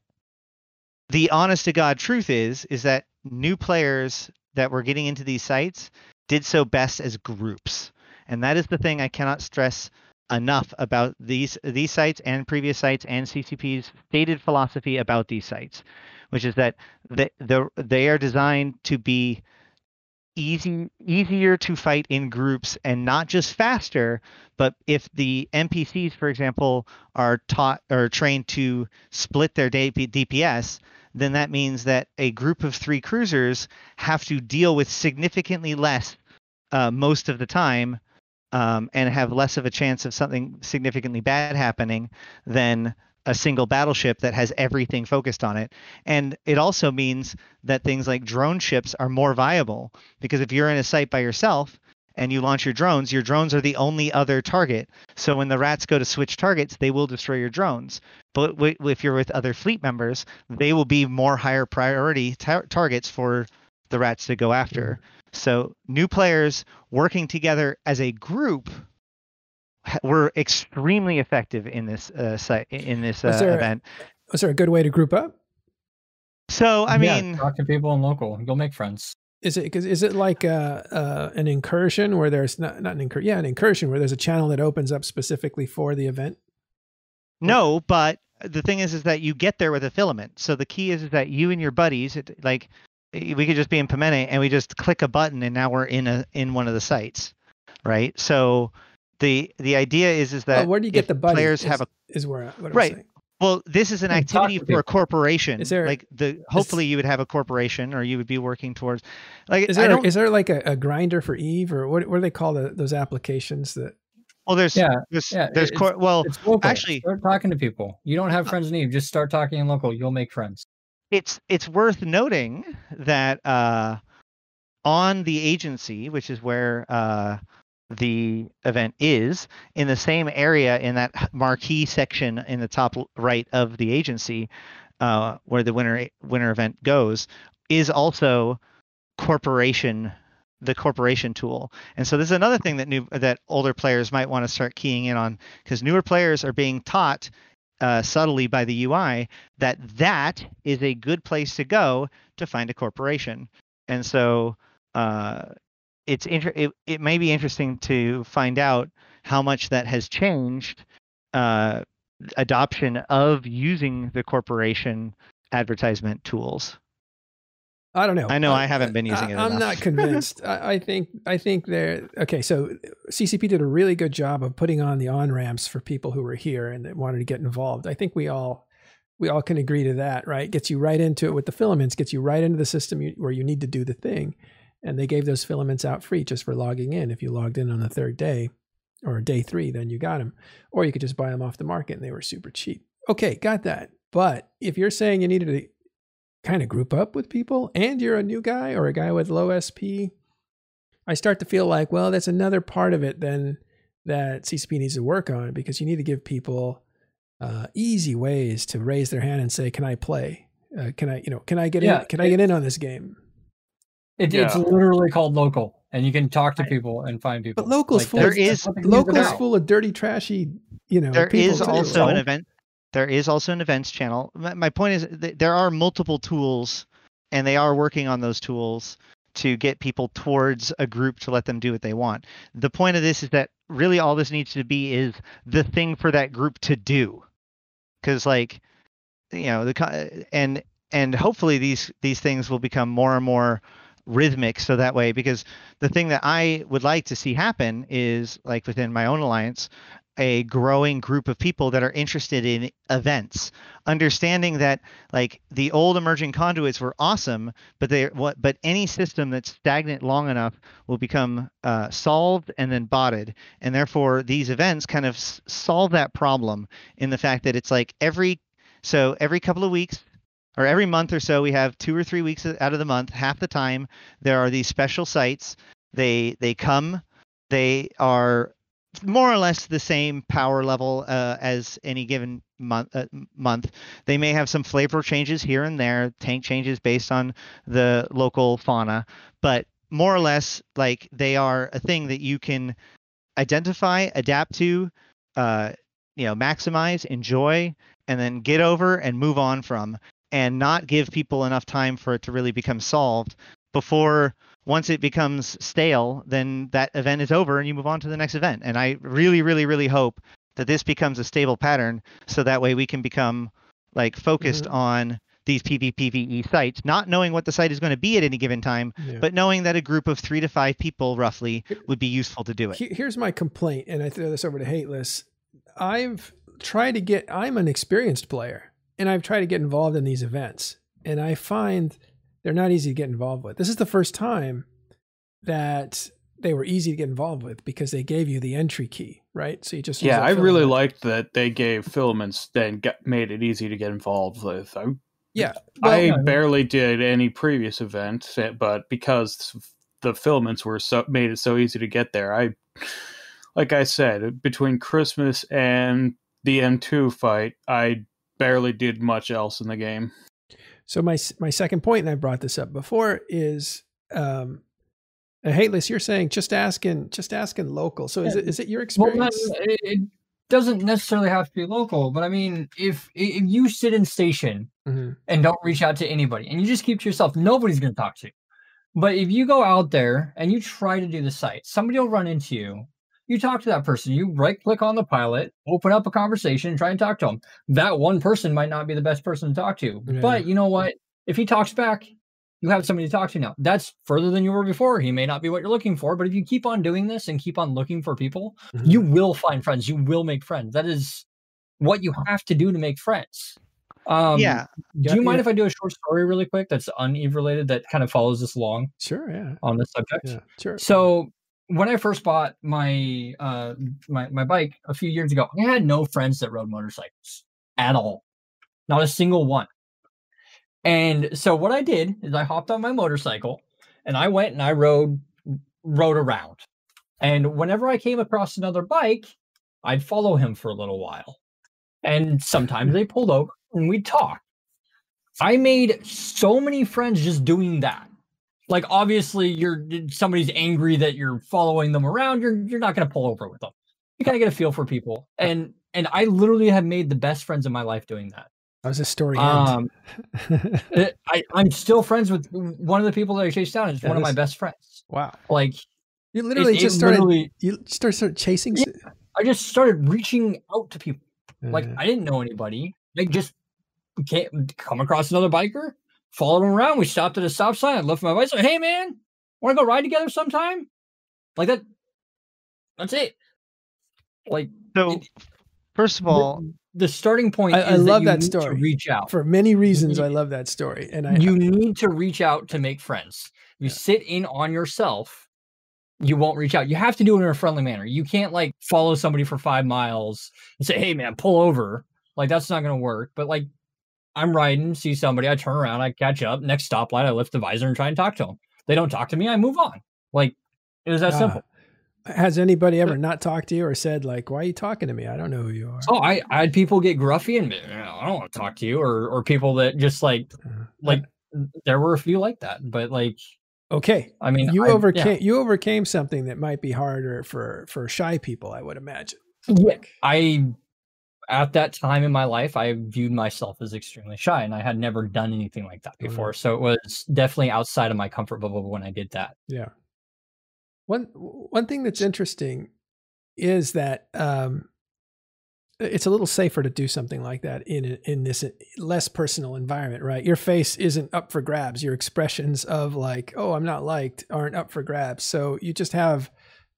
the honest to god truth is is that new players that were getting into these sites did so best as groups, and that is the thing I cannot stress enough about these these sites and previous sites and CCP's stated philosophy about these sites, which is that they, they are designed to be easy easier to fight in groups and not just faster but if the npcs for example are taught or trained to split their dps then that means that a group of three cruisers have to deal with significantly less uh, most of the time um, and have less of a chance of something significantly bad happening than a single battleship that has everything focused on it. And it also means that things like drone ships are more viable because if you're in a site by yourself and you launch your drones, your drones are the only other target. So when the rats go to switch targets, they will destroy your drones. But w- if you're with other fleet members, they will be more higher priority tar- targets for the rats to go after. Mm-hmm. So new players working together as a group were extremely effective in this uh, site in this uh, Was there- event. Was there a good way to group up? So I Yeah, mean, talk to people in local. You'll make friends. Is it because is it like uh, uh, an incursion where there's not not an incur yeah an incursion where there's a channel that opens up specifically for the event? No, but the thing is, is that you get there with a filament. So the key is, is that you and your buddies, it, like, eh, we could just be in Pimene and we just click a button and now we're in a in one of the sites, right? So the the idea is, is that Oh, where do you get the buddy? players is, have a is where I, what I'm Right. saying. well, this is an activity to for a corporation. Is there- like the hopefully you would have a corporation or you would be working towards, like, Is I there don't. is there like a, a grinder for Eve or what what do they call the, those applications that well, there's Yeah, there's yeah, there's it's- cor- well, It's local. actually- start talking to people. You don't have friends in need. Just start talking in local. You'll make friends. it's it's worth noting that uh, on the agency, which is where uh, the event is, in the same area in that marquee section in the top right of the agency, uh, where the winter winter event goes, is also corporation the corporation tool. And so this is another thing that new that older players might want to start keying in on because newer players are being taught uh, subtly by the UI that that is a good place to go to find a corporation. And so uh, it's inter- it, it may be interesting to find out how much that has changed uh, adoption of using the corporation advertisement tools. I don't know. I know Uh, I haven't been using I, it I'm enough. not [LAUGHS] convinced. I, I think I think they're okay. So CCP did a really good job of putting on the on ramps for people who were here and that wanted to get involved. I think we all we all can agree to that, right? Gets you right into it with the filaments, gets you right into the system you, where you need to do the thing. And they gave those filaments out free just for logging in. If you logged in on the third day or day three, then you got them. Or you could just buy them off the market and they were super cheap. Okay, got that. But if you're saying you needed to kind of group up with people and you're a new guy or a guy with low SP, I start to feel like, well, that's another part of it then that CCP needs to work on because you need to give people uh, easy ways to raise their hand and say, "Can I play? Uh, can I, you know, can I get Yeah, in? Can I get in on this game?" It, It's literally called local, and you can talk to people and find people. But local's full- that's- There is- what the game's Local's about. full of dirty, trashy, you know. there people is too. also an event there is also an events channel my, my point is th- there are multiple tools and they are working on those tools to get people towards a group to let them do what they want the point of this is that really all this needs to be is the thing for that group to do because like you know the and and hopefully these these things will become more and more rhythmic so that way because the thing that i would like to see happen is like within my own alliance a growing group of people that are interested in events. Understanding that like the old emerging conduits were awesome but they what but any system that's stagnant long enough will become uh, solved and then botted. And therefore these events kind of s- solve that problem in the fact that it's like every so every couple of weeks or every month or so we have two or three weeks out of the month half the time there are these special sites they they come they are more or less the same power level uh, as any given month. Uh, month. They may have some flavor changes here and there, tank changes based on the local fauna, but more or less, like they are a thing that you can identify, adapt to, uh, you know, maximize, enjoy, and then get over and move on from, and not give people enough time for it to really become solved before once it becomes stale, then that event is over and you move on to the next event. And I really, really, really hope that this becomes a stable pattern so that way we can become like focused Mhm. on these PvPvE sites, not knowing what the site is going to be at any given time, Yeah. but knowing that a group of three to five people roughly would be useful to do it. Here's my complaint, and I throw this over to Hateless. I've tried to get. I'm an experienced player, and I've tried to get involved in these events, and I find they're not easy to get involved with. This is the first time that they were easy to get involved with because they gave you the entry key, right? So you just Yeah, I really liked that they gave filaments and got, made it easy to get involved with. I, Yeah, I well, barely did any previous event, eh, but because the filaments were so made it so easy to get there, I, like I said, between Christmas and the M2 fight, I barely did much else in the game. So my my second point, and I brought this up before, is um, Hateless, you're saying just asking, just asking local. So is Yeah. it is it your experience? that- it, it doesn't necessarily have to be local, but I mean, if if you sit in station Mhm. and don't reach out to anybody and you just keep to yourself, nobody's going to talk to you. But if you go out there and you try to do the site, somebody will run into you. You talk to that person, you right click on the pilot, open up a conversation, and try and talk to them. That one person might not be the best person to talk to. Yeah. But you know what? If he talks back, you have somebody to talk to now. That's further than you were before. He may not be what you're looking for, but if you keep on doing this and keep on looking for people, Mhm. you will find friends. You will make friends. That is what you have to do to make friends. Um, yeah, do you mind if I do a short story really quick that's uneve related that kind of follows this along Sure, yeah, on this subject? yeah, sure. So when I first bought my uh my, my bike a few years ago, I had no friends that rode motorcycles at all. Not a single one. And so what I did is I hopped on my motorcycle and I went and I rode rode around. And whenever I came across another bike, I'd follow him for a little while. And sometimes they pulled over and we'd talk. I made so many friends just doing that like obviously you're somebody's angry that you're following them around you're you're not going to pull over with them you kind of get a feel for people and and i literally have made the best friends in my life doing that How's the story um [LAUGHS] end? uh, i i'm still friends with one of the people that i chased down is Yeah, one of my best friends wow, like you literally it just started. literally- You start start chasing. Yeah. i just started reaching out to people like uh, i didn't know anybody like just came, come across another biker followed him around. We stopped at a stop sign. I left my bike said hey man want to go ride together sometime? Like that that's it. Like so it- first of all, the, starting point I- is I love you that need to story. reach out. For many reasons, You- I love that story, and I you need to reach out to make friends. You Yeah. sit in on yourself. You won't reach out. You have to do it in a friendly manner. You can't like follow somebody for five miles and say hey man pull over. Like that's not going to work but like i'm riding see somebody i turn around i catch up next stoplight i lift the visor and try and talk to them they don't talk to me i move on like it was that Ah. simple Has anybody ever not talked to you or said like, "Why are you talking to me? I don't know who you are." oh i, I had people get gruffy and be, i don't want to talk to you or or people that just like Uh, like there were a few like that but like okay, i mean you I- yeah. overcame you overcame something that might be harder for for shy people. I would imagine. Yeah, I at that time in my life, I viewed myself as extremely shy, and I had never done anything like that Mhm. before. So it was definitely outside of my comfort bubble when I did that. Yeah. One one thing that's interesting is that um, it's a little safer to do something like that in in this less personal environment, right? Your face isn't up for grabs. Your expressions of like, "Oh, I'm not liked," aren't up for grabs. So you just have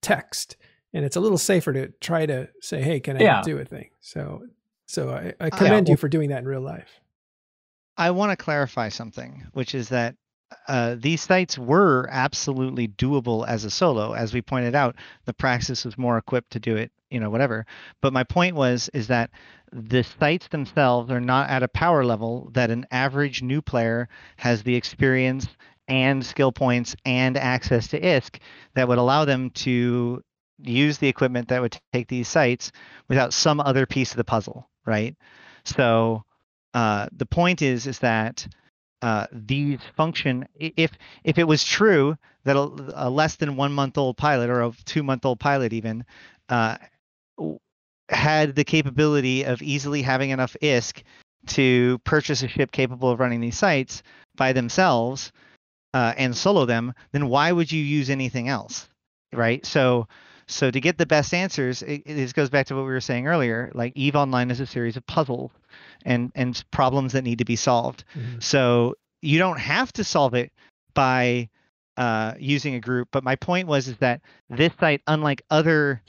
text, and it's a little safer to try to say, "Hey, can I Yeah. do a thing?" So so I, I commend you for doing that in real life. I want to clarify something, which is that uh, these sites were absolutely doable as a solo. As we pointed out, the Praxis was more equipped to do it, you know, whatever. But my point was is that the sites themselves are not at a power level that an average new player has the experience and skill points and access to ISK that would allow them to use the equipment that would take these sites without some other piece of the puzzle, right? So uh, the point is is that uh, these function if if it was true that a, a less than one month old pilot or a two month old pilot even uh, had the capability of easily having enough ISK to purchase a ship capable of running these sites by themselves uh, and solo them, then why would you use anything else, right? So so to get the best answers, it, it, this goes back to what we were saying earlier. Like Eve Online is a series of puzzles and and problems that need to be solved. Mhm. So you don't have to solve it by uh, using a group. But my point was is that this site, unlike other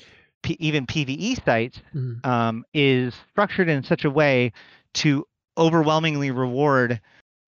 P- even PVE sites, Mhm. um, is structured in such a way to overwhelmingly reward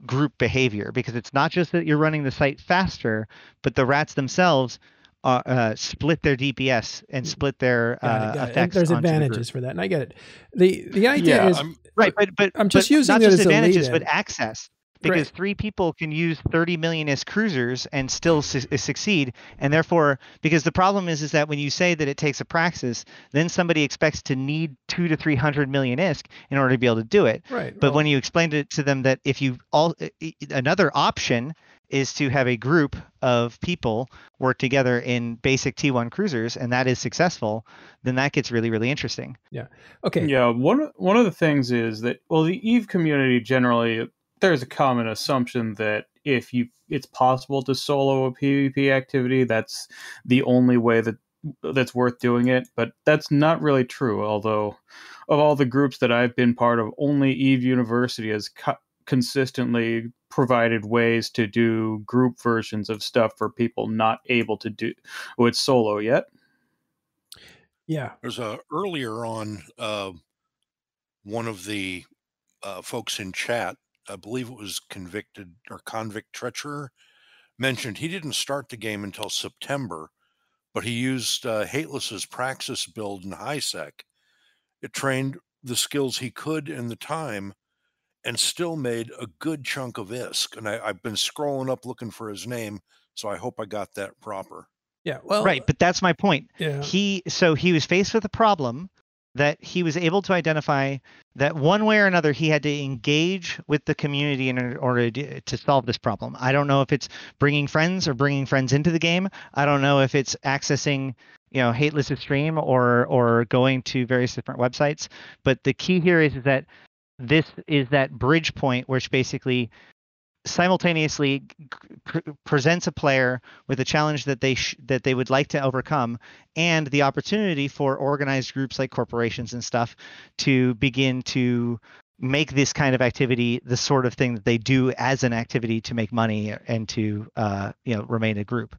group behavior because it's not just that you're running the site faster, but the rats themselves uh, uh, split their DPS and split their Got it, uh, got it. Effects. There's onto the advantages for that, and I get it. the The idea Yeah, is I'm, Right, but but I'm just but using not it just as advantages, lead-in. but access. Because Right. three people can use 30 million as cruisers and still su- uh, succeed, and therefore, because the problem is, is that when you say that it takes a praxis, then somebody expects to need two to 300 million ISK in order to be able to do it. right. But well, when you explained it to them that if you all i- i- another option is to have a group of people work together in basic T1 cruisers and that is successful, then that gets really really interesting. Yeah. Okay. Yeah, one one of the things is that well, the Eve community generally there's a common assumption that if you it's possible to solo a PvP activity, that's the only way that that's worth doing it. But that's not really true. Although, of all the groups that I've been part of, only Eve University has co- consistently provided ways to do group versions of stuff for people not able to do with solo yet. Yeah. There's a earlier on uh, one of the uh, folks in chat, I believe it was convicted or convict treacherer, mentioned he didn't start the game until September, but he used uh, Hateless's Praxis build in HiSec. It trained the skills he could in the time and still made a good chunk of ISK. And I, I've been scrolling up looking for his name, so I hope I got that proper. Yeah. Well. right, but that's my point. Yeah. He so he was faced with a problem that he was able to identify that one way or another he had to engage with the community in order to, to solve this problem. I don't know if it's bringing friends or bringing friends into the game. I don't know if it's accessing you know hateless stream or or going to various different websites. But the key here is, is that this is that bridge point which basically simultaneously presents a player with a challenge that they sh- that they would like to overcome and the opportunity for organized groups like corporations and stuff to begin to make this kind of activity the sort of thing that they do as an activity to make money and to uh, you know remain a group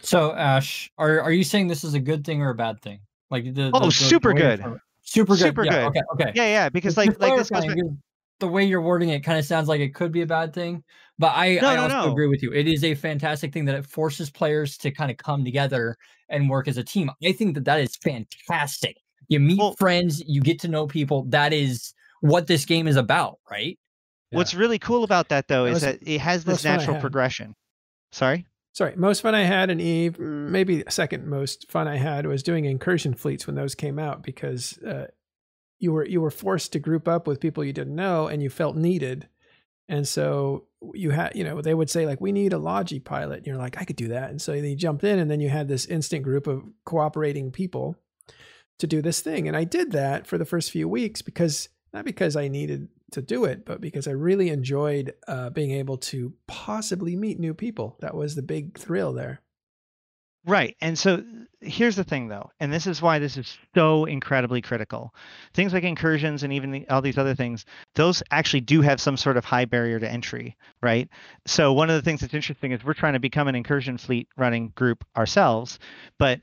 So Ash, are are you saying this is a good thing or a bad thing? Like the, Oh, the- the- super good. Super good. Super yeah, good. Okay. Okay. yeah yeah because like like this goes clarifying, back- the way you're wording it kind of sounds like it could be a bad thing, but I, No, I no, also no. agree with you. It is a fantastic thing that it forces players to kind of come together and work as a team. I think that that is fantastic. You meet Well- friends, you get to know people. That is what this game is about, right? what's really cool about that though That is was that it has this natural progression sorry Sorry, most fun I had in Eve, mm, maybe second most fun I had was doing incursion fleets when those came out because uh, you were you were forced to group up with people you didn't know and you felt needed, and so you had you know they would say like we need a logi pilot, and you're like I could do that, and so you jumped in and then you had this instant group of cooperating people to do this thing, and I did that for the first few weeks because not because I needed to do it, but because I really enjoyed uh, being able to possibly meet new people. That was the big thrill there. Right. And so here's the thing, though, and this is why this is so incredibly critical. Things like incursions and even the, all these other things, those actually do have some sort of high barrier to entry, right? So one of the things that's interesting is we're trying to become an incursion fleet running group ourselves, but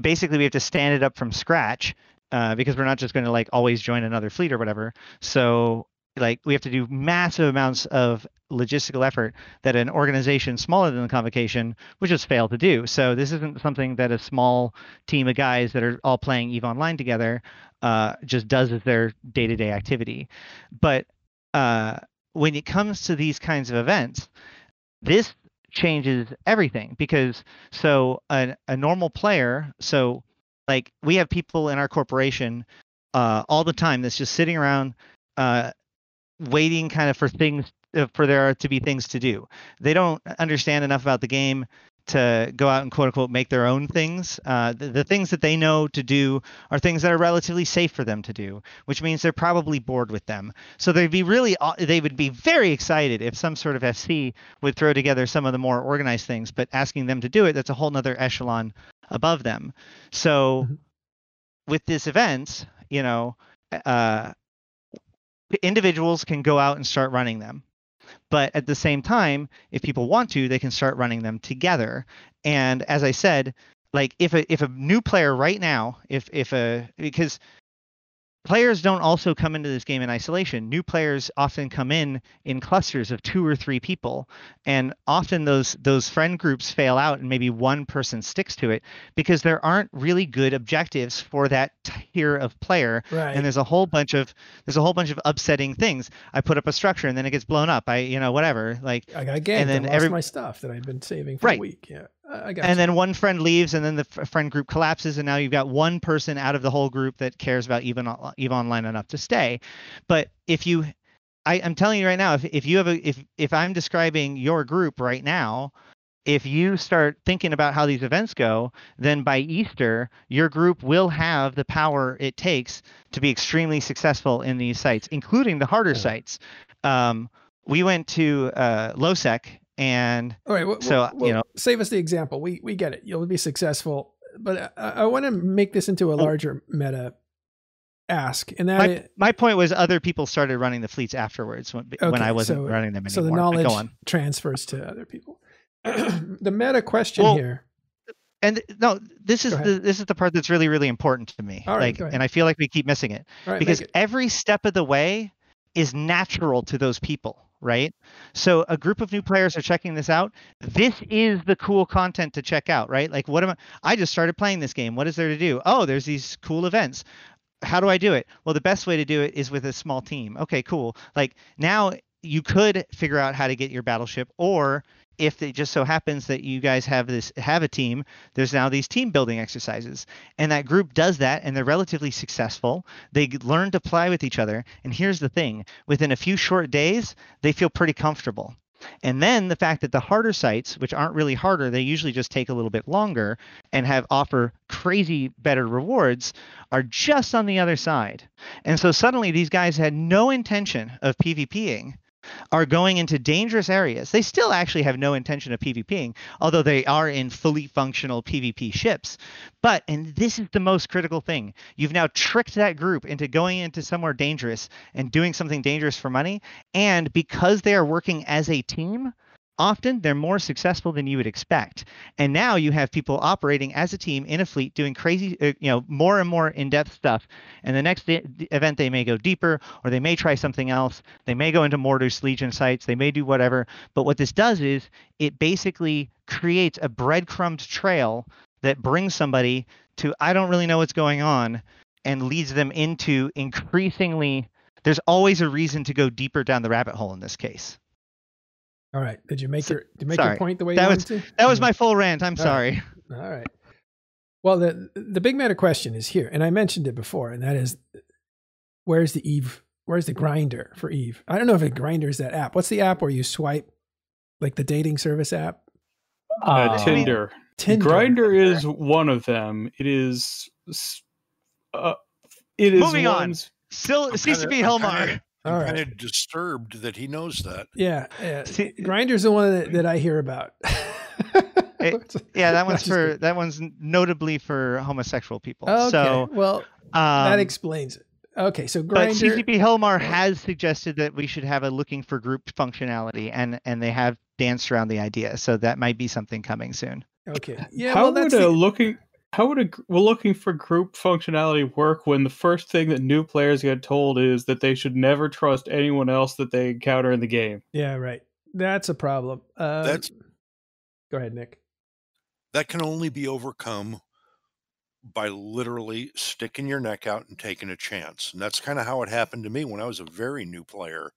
basically we have to stand it up from scratch uh, because we're not just going to like always join another fleet or whatever. So like we have to do massive amounts of logistical effort that an organization smaller than the convocation would just fail to do. So this isn't something that a small team of guys that are all playing Eve Online together uh, just does as their day-to-day activity. But uh, when it comes to these kinds of events, this changes everything because so a, a normal player, so like we have people in our corporation uh, all the time that's just sitting around uh, waiting kind of for things uh, for there to be things to do. They don't understand enough about the game to go out and quote unquote make their own things. Uh, the, the things that they know to do are things that are relatively safe for them to do, which means they're probably bored with them. So they'd be really they would be very excited if some sort of FC would throw together some of the more organized things, but asking them to do it that's a whole nother echelon above them. So Mhm. with this event, you know, uh, individuals can go out and start running them. But at the same time if people want to they can start running them together. And as i said like if a if a new player right now if if a because players don't also come into this game in isolation new players often come in in clusters of two or three people and often those those friend groups fail out and maybe one person sticks to it because there aren't really good objectives for that tier of player Right. and there's a whole bunch of there's a whole bunch of upsetting things i put up a structure and then it gets blown up i you know whatever like I got ganked. and then I lost every- my stuff that I'd been saving for a week. Yeah. I got and you. then one friend leaves and then the f- friend group collapses and now you've got one person out of the whole group that cares about even eve online enough to stay but if you I, i'm telling you right now if, if you have a if if i'm describing your group right now if you start thinking about how these events go, then by Easter, your group will have the power it takes to be extremely successful in these sites, including the harder sites. Um, we went to uh, LOSEC and All right. Well, So, well, you know- save us the example. We we get it. You'll be successful, but I, I want to make this into a Oh. larger meta ask, and that my, is, my point was other people started running the fleets afterwards when, when I wasn't so- running them anymore. so the knowledge transfers to other people. [CLEARS THROAT] the meta question Well, here. And no, this is the this is the part that's really really important to me. All right, like, ahead. and I feel like we keep missing it. Right, because it. every step of the way is natural to those people, right? So a group of new players are checking this out. This is the cool content to check out, right? Like what am I I just started playing this game. What is there to do? Oh, there's these cool events. How do I do it? Well, the best way to do it is with a small team. Okay, cool. Like now you could figure out how to get your battleship or if it just so happens that you guys have this have a team there's now these team building exercises. And that group does that and they're relatively successful. They learn to play with each other. And here's the thing. Within a few short days they feel pretty comfortable. And then the fact that the harder sites which aren't really harder they usually just take a little bit longer and have offer crazy better rewards are just on the other side. And so suddenly these guys had no intention of pvping are going into dangerous areas. They still actually have no intention of PvPing, although they are in fully functional PvP ships. But, and this is the most critical thing, you've now tricked that group into going into somewhere dangerous and doing something dangerous for money. And because they are working as a team, often they're more successful than you would expect. And now you have people operating as a team in a fleet doing crazy, uh, you know, more and more in-depth stuff. And the next event they may go deeper or they may try something else. They may go into Mordu's Legion sites. They may do whatever. But what this does is it basically creates a breadcrumbed trail that brings somebody to I don't really know what's going on and leads them into increasingly there's always a reason to go deeper down the rabbit hole in this case. All right. Did you make So- your did you make sorry. your point the way That you was- wanted to? That was Mhm. my full rant. I'm All right. sorry. All right. Well, the the big meta question is here, and I mentioned it before, and that is, where's the Eve? Where's the grinder for Eve? I don't know if a grinder is that app. What's the app where you swipe, like the dating service app? Uh, Uh, Tinder. Tinder. Grindr is one of them. It is. Uh, it is. Moving on. ones- Still I'm CCP kinda- Hilmar. Kinda- All I'm right. kind of disturbed that he knows that. Yeah, yeah. See- Grindr's the one that, that I hear about. [LAUGHS] It- Yeah, that [LAUGHS] one's Just for kidding. that one's notably for homosexual people. Okay. So well, um, that explains it. Okay, so But Grindr. CCP Hilmar has suggested that we should have a looking for group functionality, and and they have danced around the idea. So that might be something coming soon. Okay. Yeah. how well, would that's a the, looking? How would a gr- well, looking for group functionality work when the first thing that new players get told is that they should never trust anyone else that they encounter in the game? yeah. Right. That's a problem. Uh, That's- Go ahead, Nick. That can only be overcome by literally sticking your neck out and taking a chance. And that's kind of how it happened to me when I was a very new player.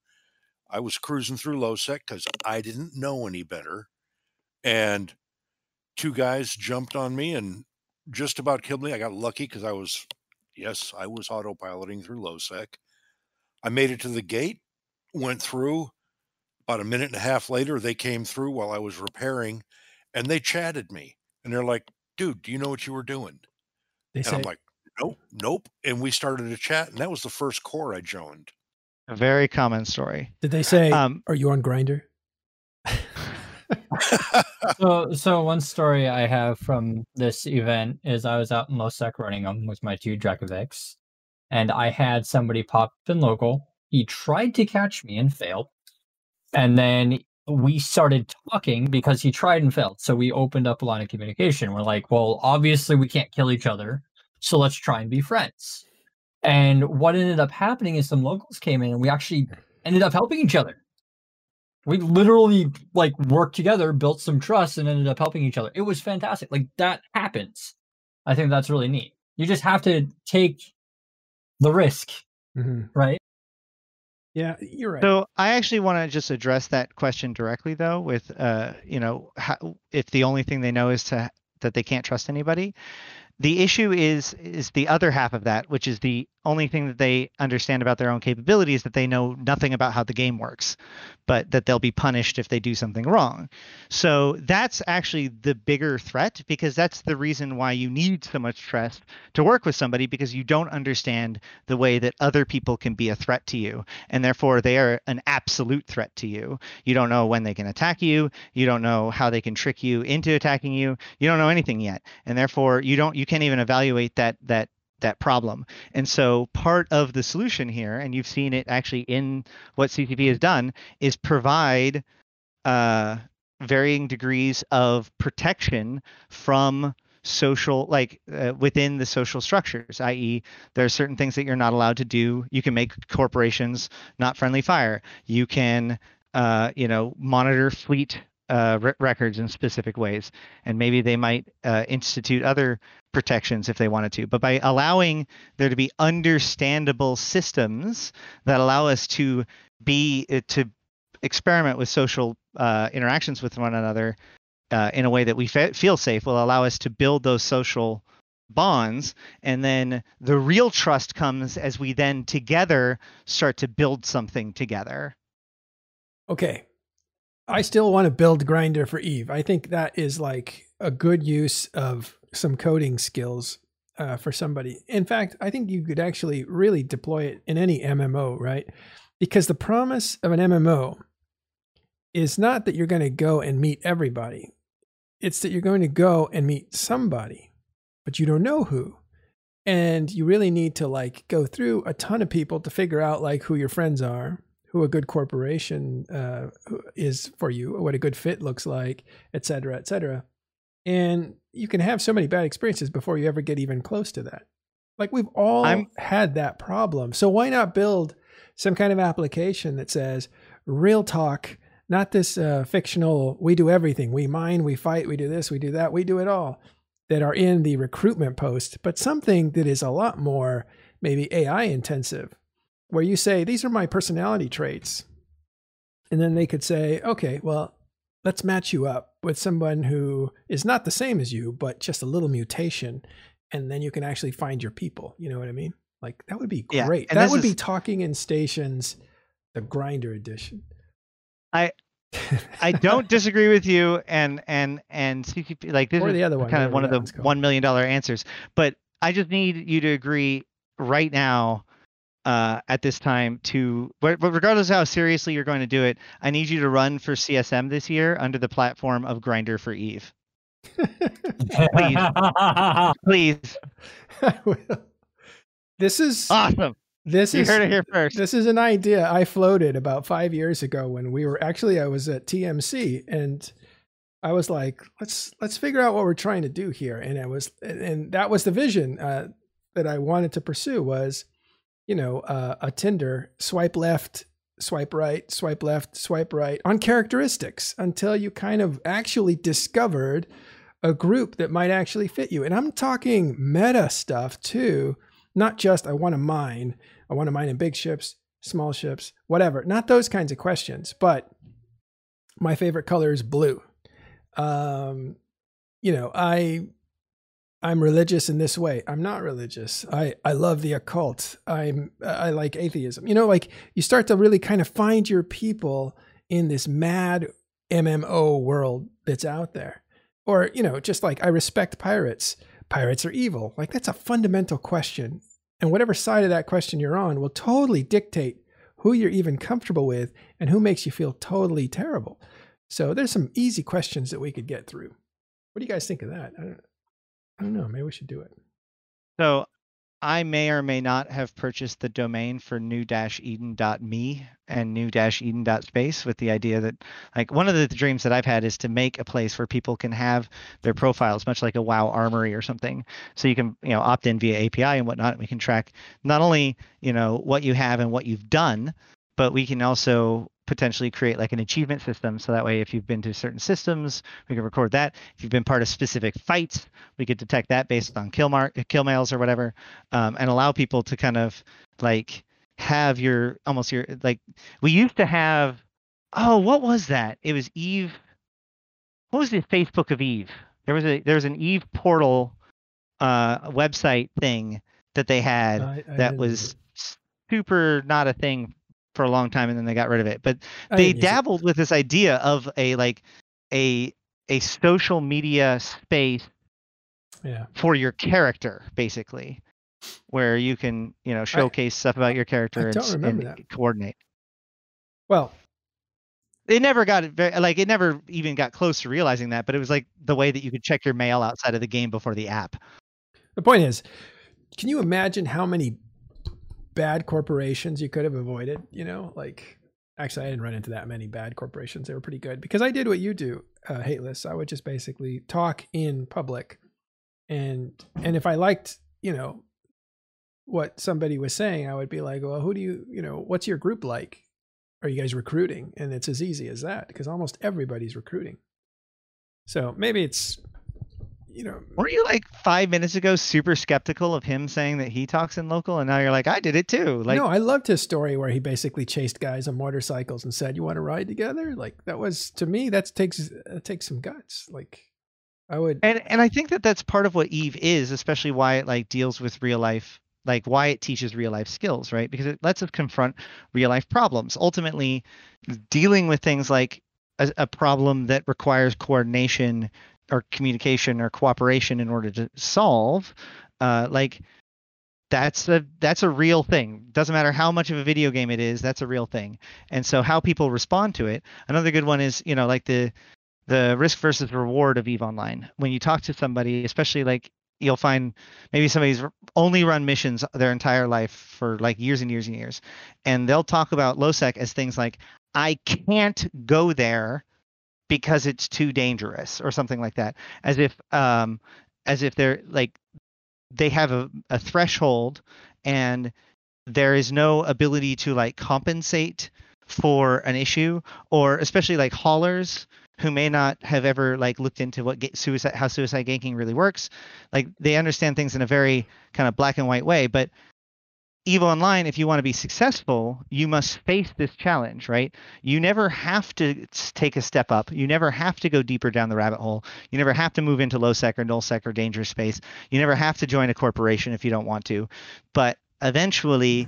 I was cruising through LoSec because I didn't know any better. And two guys jumped on me and just about killed me. I got lucky because I was, yes, I was autopiloting through LoSec. I made it to the gate, went through. About a minute and a half later, they came through while I was repairing and they chatted me. And they're like, dude, do you know what you were doing? They And say I'm like, nope, nope. And we started to chat, and that was the first core I joined. A very common story. Did they say, Um, "Are you on Grindr?" [LAUGHS] [LAUGHS] so so one story I have from this event is I was out in Losec running them with my two Drekavacs, and I had somebody pop in local. He tried to catch me and failed, and then we started talking because he tried and failed. So we opened up a line of communication. We're like, well, obviously we can't kill each other, so let's try and be friends. And what ended up happening is some locals came in, and we actually ended up helping each other we literally like worked together, built some trust, and ended up helping each other. It was fantastic. Like that happens. I think that's really neat. You just have to take the risk, hmm right? Yeah, you're right. So I actually want to just address that question directly, though, with uh, you know, how, if the only thing they know is to that they can't trust anybody. The issue is is the other half of that, which is the only thing that they understand about their own capability is that they know nothing about how the game works, but that they'll be punished if they do something wrong. So that's actually the bigger threat because that's the reason why you need so much trust to work with somebody because you don't understand the way that other people can be a threat to you. And therefore, they are an absolute threat to you. You don't know when they can attack you. You don't know how they can trick you into attacking you. You don't know anything yet. And therefore, you don't, you can't even evaluate that, that that problem. And so part of the solution here, and you've seen it actually in what CCP has done, is provide uh, varying degrees of protection from social like uh, within the social structures i.e there are certain things that you're not allowed to do you can make corporations not friendly fire you can uh, you know monitor fleet uh, re- records in specific ways, and maybe they might uh, institute other protections if they wanted to. But by allowing there to be understandable systems that allow us to be uh, to experiment with social uh, interactions with one another uh, in a way that we fe- feel safe, will allow us to build those social bonds. And then the real trust comes as we then together start to build something together. Okay, I still want to build Grindr for Eve. I think that is like a good use of some coding skills uh, for somebody. In fact, I think you could actually really deploy it in any MMO, right? Because the promise of an MMO is not that you're going to go and meet everybody. It's that you're going to go and meet somebody, but you don't know who. And you really need to like go through a ton of people to figure out like who your friends are who a good corporation uh, is for you, what a good fit looks like, et cetera, et cetera. And you can have so many bad experiences before you ever get even close to that. Like we've all I'm, had that problem. So why not build some kind of application that says real talk, not this uh, fictional, we do everything. We mine, we fight, we do this, we do that, we do it all that are in the recruitment post, but something that is a lot more maybe AI intensive where you say, These are my personality traits. And then they could say, Okay, well, let's match you up with someone who is not the same as you, but just a little mutation. And then you can actually find your people. You know what I mean? Like that would be great. Yeah, that would is, be talking in stations, the Grindr edition. I I don't [LAUGHS] disagree with you and and and CCP like this or is the other one, kind of one of the one million dollar answers. But I just need you to agree right now uh, at this time to but, but regardless of how seriously you're going to do it i need you to run for csm this year under the platform of Grindr for eve. [LAUGHS] Please. [LAUGHS] Please this is awesome. this you is heard it here first. this is an idea i floated about five years ago when we were actually i was at tmc and I was like, let's let's figure out what we're trying to do here, and it was and that was the vision uh, that I wanted to pursue was you know, uh, a Tinder, swipe left, swipe right, swipe left, swipe right on characteristics until you kind of actually discovered a group that might actually fit you. And I'm talking meta stuff too, not just I want to mine, I want to mine in big ships, small ships, whatever. Not those kinds of questions, but my favorite color is blue. Um, you know, I I'm religious in this way. I'm not religious. I, I love the occult. I'm I like atheism. You know, like you start to really kind of find your people in this mad MMO world that's out there. Or, you know, just like I respect pirates. Pirates are evil. Like that's a fundamental question. And whatever side of that question you're on will totally dictate who you're even comfortable with and who makes you feel totally terrible. So there's some easy questions that we could get through. What do you guys think of that? I don't know. Maybe we should do it. So I may or may not have purchased the domain for new-eden.me and new-eden.space with the idea that like one of the dreams that I've had is to make a place where people can have their profiles much like a WoW armory or something. So you can, you know, opt in via API and whatnot. We can track not only, you know, what you have and what you've done, but we can also potentially create like an achievement system. So that way if you've been to certain systems we can record that. If you've been part of specific fights we could detect that based on kill mark kill mails or whatever um, and allow people to kind of like have your almost your like we used to have oh what was that? It was eve. What was the facebook of eve? There was a there was an eve portal uh website thing that they had I- I that was super not a thing for a long time and then they got rid of it. But they didn't it. dabbled with this idea of a like a a social media space Yeah. for your character basically where you can you know showcase stuff about your character and, and coordinate Well, it never got it very like it never even got close to realizing that but it was like the way that you could check your mail outside of the game before the app the point is, can you imagine how many bad corporations you could have avoided? You know, like actually, I didn't run into that many bad corporations. They were pretty good because I did what you do, uh, hateless. I would just basically talk in public, and and if I liked, you know, what somebody was saying, I would be like, well, who do you, you know, what's your group like? Are you guys recruiting? And it's as easy as that because almost everybody's recruiting. So maybe it's, you know, weren't you like five minutes ago super skeptical of him saying that he talks in local and now you're like i did it too like no, I loved his story where he basically chased guys on motorcycles and said, "You want to ride together?" Like that was to me that takes that takes some guts. Like I would and and i think that that's part of what eve is especially why it like deals with real life like why it teaches real life skills right because it lets us confront real life problems ultimately dealing with things like a, a problem that requires coordination or communication or cooperation in order to solve uh like that's a that's a real thing. Doesn't matter how much of a video game it is that's a real thing. And so how people respond to it another good one is you know like the the risk versus reward of eve online. When you talk to somebody especially like you'll find maybe somebody's only run missions their entire life for like years and years and years. And they'll talk about losec as things like i can't go there because it's too dangerous or something like that. As if um as if they're like they have a, a threshold and there is no ability to like compensate for an issue or especially like haulers who may not have ever like looked into what ga- suicide how suicide ganking really works like they understand things in a very kind of black and white way but evo online if you want to be successful you must face this challenge right you never have to take a step up you never have to go deeper down the rabbit hole you never have to move into low sec or null sec or dangerous space you never have to join a corporation if you don't want to but eventually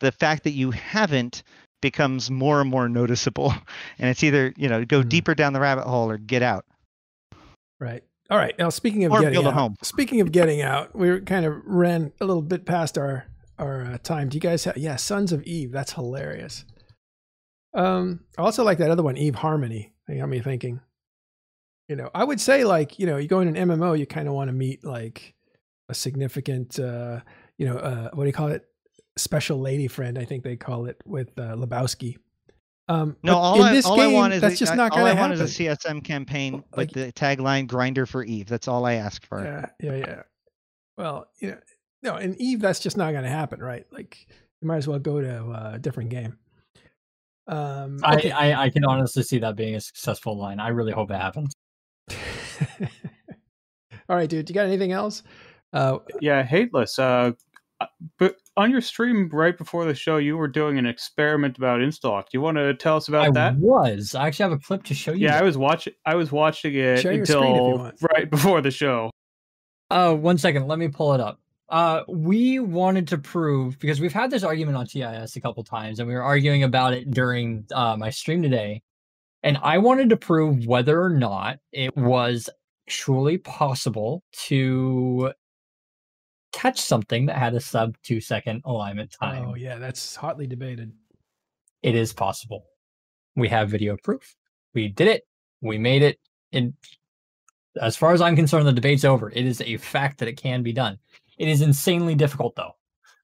the fact that you haven't becomes more and more noticeable [LAUGHS] and it's either you know go Mhm. deeper down the rabbit hole or get out right. All right. Now speaking of Or getting out, home. speaking of getting out, we kind of ran a little bit past our our uh, time. Do you guys have? Yeah, Sons of Eve. That's hilarious. Um, I also like that other one, Eve Harmony. They got me thinking. You know, I would say like you know, you go in an MMO, you kind of want to meet like a significant, uh, you know, uh, what do you call it? Special lady friend, I think they call it with uh, Lebowski. Um, no all, I, all game, I want is that's a, just I- not all I to want is a csm campaign Like- with the tagline Grindr for eve that's all i ask for Yeah, yeah, yeah. Well, you know, no, in Eve, that's just not going to happen, right? Like, you might as well go to uh, a different game. Um, okay. I, I I can honestly see that being a successful line. I really hope it happens. [LAUGHS] All right, dude. You got anything else? Uh, Yeah, hateless. Uh, uh, but on your stream right before the show, you were doing an experiment about Instalock. Do you want to tell us about that? I that? was. I actually have a clip to show you. Yeah, I was watching. I was watching it Share your screen if you until right before the show. Uh, one second. Let me pull it up. Uh, we wanted to prove because we've had this argument on TIS a couple times, and we were arguing about it during uh, my stream today. And I wanted to prove whether or not it was truly possible to catch something that had a sub two second alignment time. oh, yeah, that's hotly debated. It is possible. We have video proof. We did it. We made it. And as far as I'm concerned, the debate's over. It is a fact that it can be done. It is insanely difficult, though.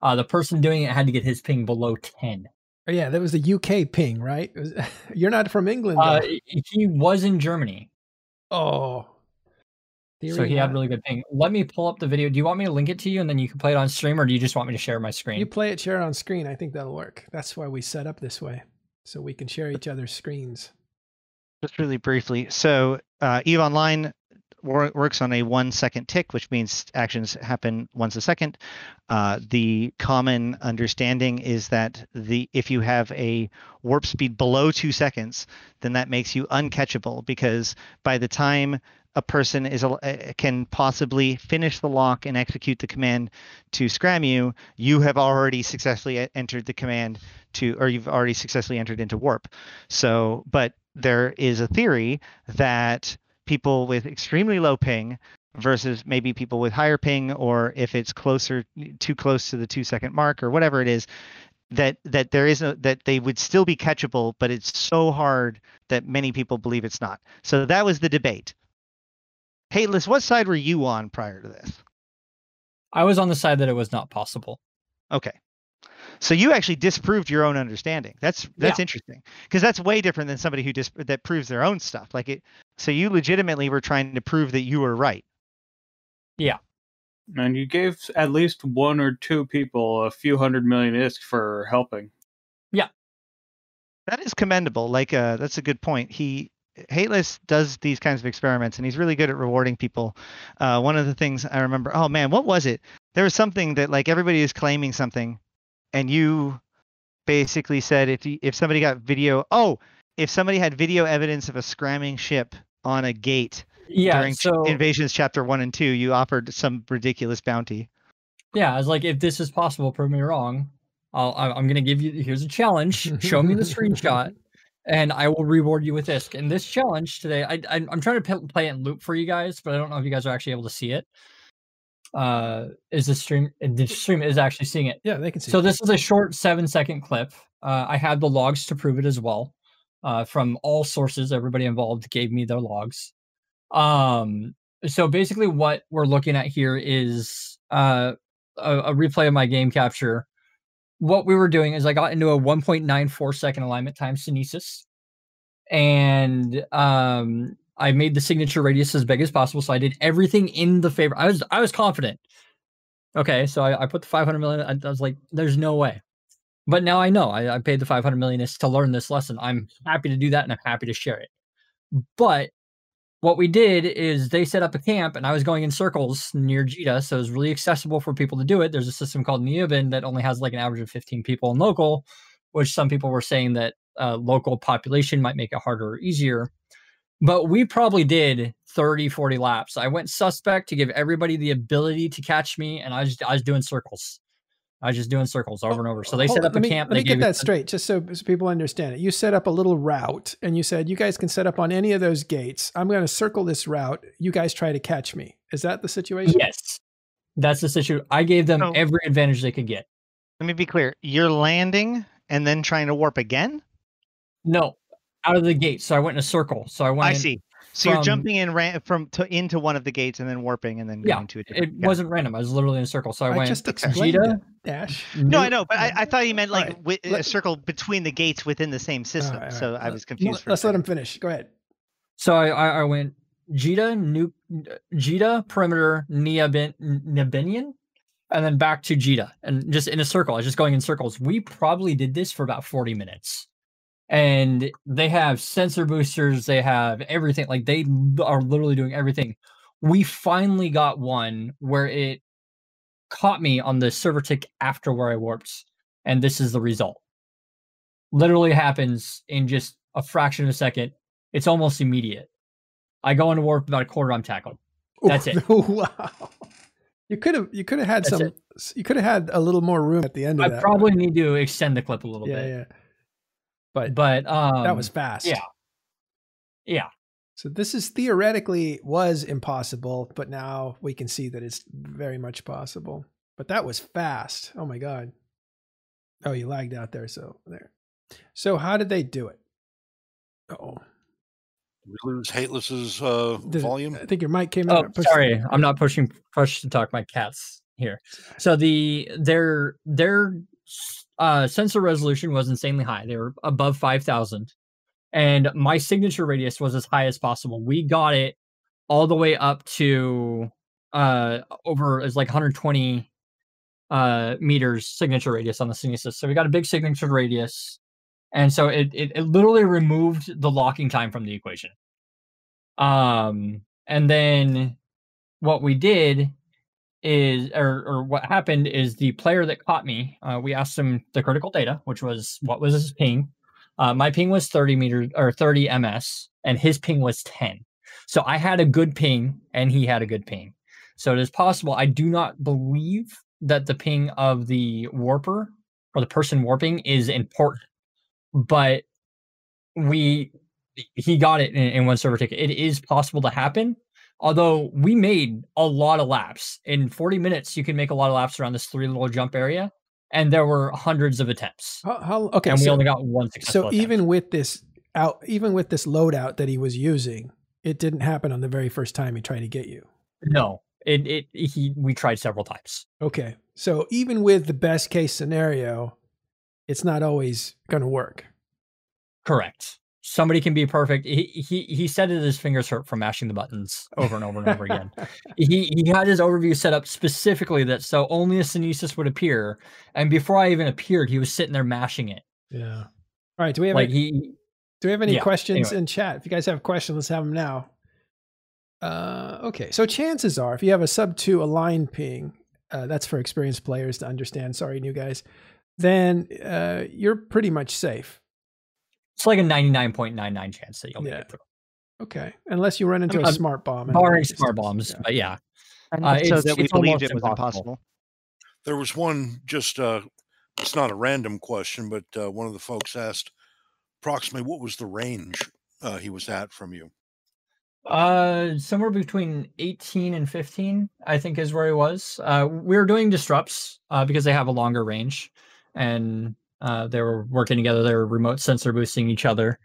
Uh, the person doing it had to get his ping below 10. Oh, yeah, that was a UK ping, right? Was- [LAUGHS] you're not from England. Uh, he was in Germany, oh. so Theory he had not- really good ping. Let me pull up the video. Do you want me to link it to you and then you can play it on stream, or do you just want me to share my screen? You play it, share it on screen. I think that'll work. That's why we set up this way, so we can share each other's screens. just really briefly so uh, eve online wor- works on a one second tick which means actions happen once a second uh, the common understanding is that the if you have a warp speed below two seconds then that makes you uncatchable because by the time a person is a, uh, can possibly finish the lock and execute the command to scram you, you have already successfully entered the command to, or you've already successfully entered into warp. So, but there is a theory that people with extremely low ping versus maybe people with higher ping, or if it's closer, too close to the two second mark or whatever it is, that that there is a that they would still be catchable, but it's so hard that many people believe it's not. So that was the debate. Hey, Liz, what side were you on prior to this? I was on the side that it was not possible. Okay. So you actually disproved your own understanding. That's that's interesting because that's way different than somebody who dis- that proves their own stuff. Like it. So you legitimately were trying to prove that you were right. Yeah. And you gave at least one or two people a few hundred million ISK for helping. Yeah. That is commendable. Like uh, that's a good point. He Hateless does these kinds of experiments, and he's really good at rewarding people. Uh, one of the things I remember, oh man, what was it? There was something that like everybody is claiming something, and you basically said if you, if somebody got video, oh, if somebody had video evidence of a scramming ship on a gate Yeah. during ch- so Invasions Chapter One and Two, you offered some ridiculous bounty. yeah, I was like, if this is possible, prove me wrong. I'll, I- I'm gonna give you. Here's a challenge. Show me the screenshot, [LAUGHS] and I will reward you with this. And this challenge today, I, I I'm trying to p- play it in loop for you guys, but I don't know if you guys are actually able to see it. Uh, is the stream? The stream is actually seeing it. Yeah, they can see. So it. this is a short seven second clip. Uh, I have the logs to prove it as well, uh, from all sources. Everybody involved gave me their logs. Um, so basically, what we're looking at here is uh, a, a replay of my game capture. What we were doing is I got into a 1.94 second alignment time Sunesis, and um, I made the signature radius as big as possible. So I did everything in the favor. I was I was confident. Okay, so I, I put the 500 million. I, I was like, "There's no way," but now I know. I, I paid the 500 million to learn this lesson. I'm happy to do that, and I'm happy to share it. But what we did is they set up a camp, and I was going in circles near Jita, so it was really accessible for people to do it. There's a system called Niyabainen that only has like an average of 15 people in local, which some people were saying that uh, local population might make it harder or easier but we probably did 30 40 laps i went suspect to give everybody the ability to catch me and i was i was doing circles i was just doing circles over and over so they Hold set on, up a let me, camp Let me get gave me- that straight, just so, so people understand it. You set up a little route, and you said you guys can set up on any of those gates. I'm going to circle this route. You guys try to catch me. Is that the situation? yes that's the situation i gave them So- every advantage they could get Let me be clear. You're landing and then trying to warp again. no out of the gate so i went in a circle so i went I see. So you're jumping in ran- from to into one of the gates and then warping and then Yeah, going to a different. it got wasn't random i was literally in a circle so i, I went just explained Vegeta, it, Dash. No, I know, but I, I thought you meant like Alright, wi- a circle between the gates within the same system. Alright, So alright. I was confused. for a Let's let him finish. Go ahead. So I, I, I went Jita, nu, Jita, perimeter, Niabin, Nibinian, and then back to Jita, and just in a circle. I was just going in circles. We probably did this for about 40 minutes. And they have sensor boosters, they have everything. Like they are literally doing everything. We finally got one where it caught me on the server tick after where I warped. And this is the result. Literally happens in just a fraction of a second. It's almost immediate. I go into warp about a quarter. I'm tackled. [LAUGHS] That's it. wow. You could have you could have had That's some you could have had a little more room at the end of I probably need to extend the clip a little yeah, bit. yeah. But But um, that was fast. yeah. yeah. So this is theoretically was impossible, but now we can see that it's very much possible. But that was fast. Oh my god. Oh, you lagged out there. So there. So how did they do it? Oh, We lose Hateless's uh, volume. I think your mic came Oh, out. Push- sorry. I'm not pushing push to talk. My cats here. So the their their uh, sensor resolution was insanely high. They were above five thousand, and my signature radius was as high as possible. We got it all the way up to uh over is like 120 uh meters signature radius on the Sunesis. So we got a big signature radius. And so it, it it literally removed the locking time from the equation. Um and then what we did is or or what happened is the player that caught me, uh, we asked him the critical data, which was what was his ping. Uh, my ping was 30 meters or 30 ms, and his ping was 10. So I had a good ping and he had a good ping. So it is possible. I do not believe that the ping of the warper or the person warping is important, but we he got it in, in one server ticket. It is possible to happen. Although we made a lot of laps in 40 minutes, you can make a lot of laps around this three little jump area, and there were hundreds of attempts. How, how okay? and we so, only got one successful. so attempt. even with this out, even with this loadout that he was using, it didn't happen on the very first time he tried to get you. no, it it he we tried several times. Okay, so even with the best case scenario, it's not always going to work. Correct. Somebody can be perfect. He he he said that his fingers hurt from mashing the buttons over and over and over again. [LAUGHS] He he had his overview set up specifically that so only a Sunesis would appear, and before I even appeared, he was sitting there mashing it. Yeah. All right. Do we have Like any, he do we have any yeah, questions anyway. in chat? If you guys have questions, let's have them now. Uh, okay. So chances are, if you have a sub two aligned ping, uh, that's for experienced players to understand. Sorry, new guys. Then uh, you're pretty much safe. It's like a ninety nine point nine nine chance that you'll make it through, Okay, unless you run into a Um, smart bomb. barring just- smart bombs. yeah. But yeah, And Uh, so it's- that we it's believed almost it was impossible. impossible. There was one just uh it's not a random question, but uh, one of the folks asked approximately what was the range uh, he was at from you. Uh, somewhere between 18 and 15, I think, is where he was. Uh, we were doing disrupts uh, because they have a longer range, and uh, they were working together. They were remote sensor boosting each other,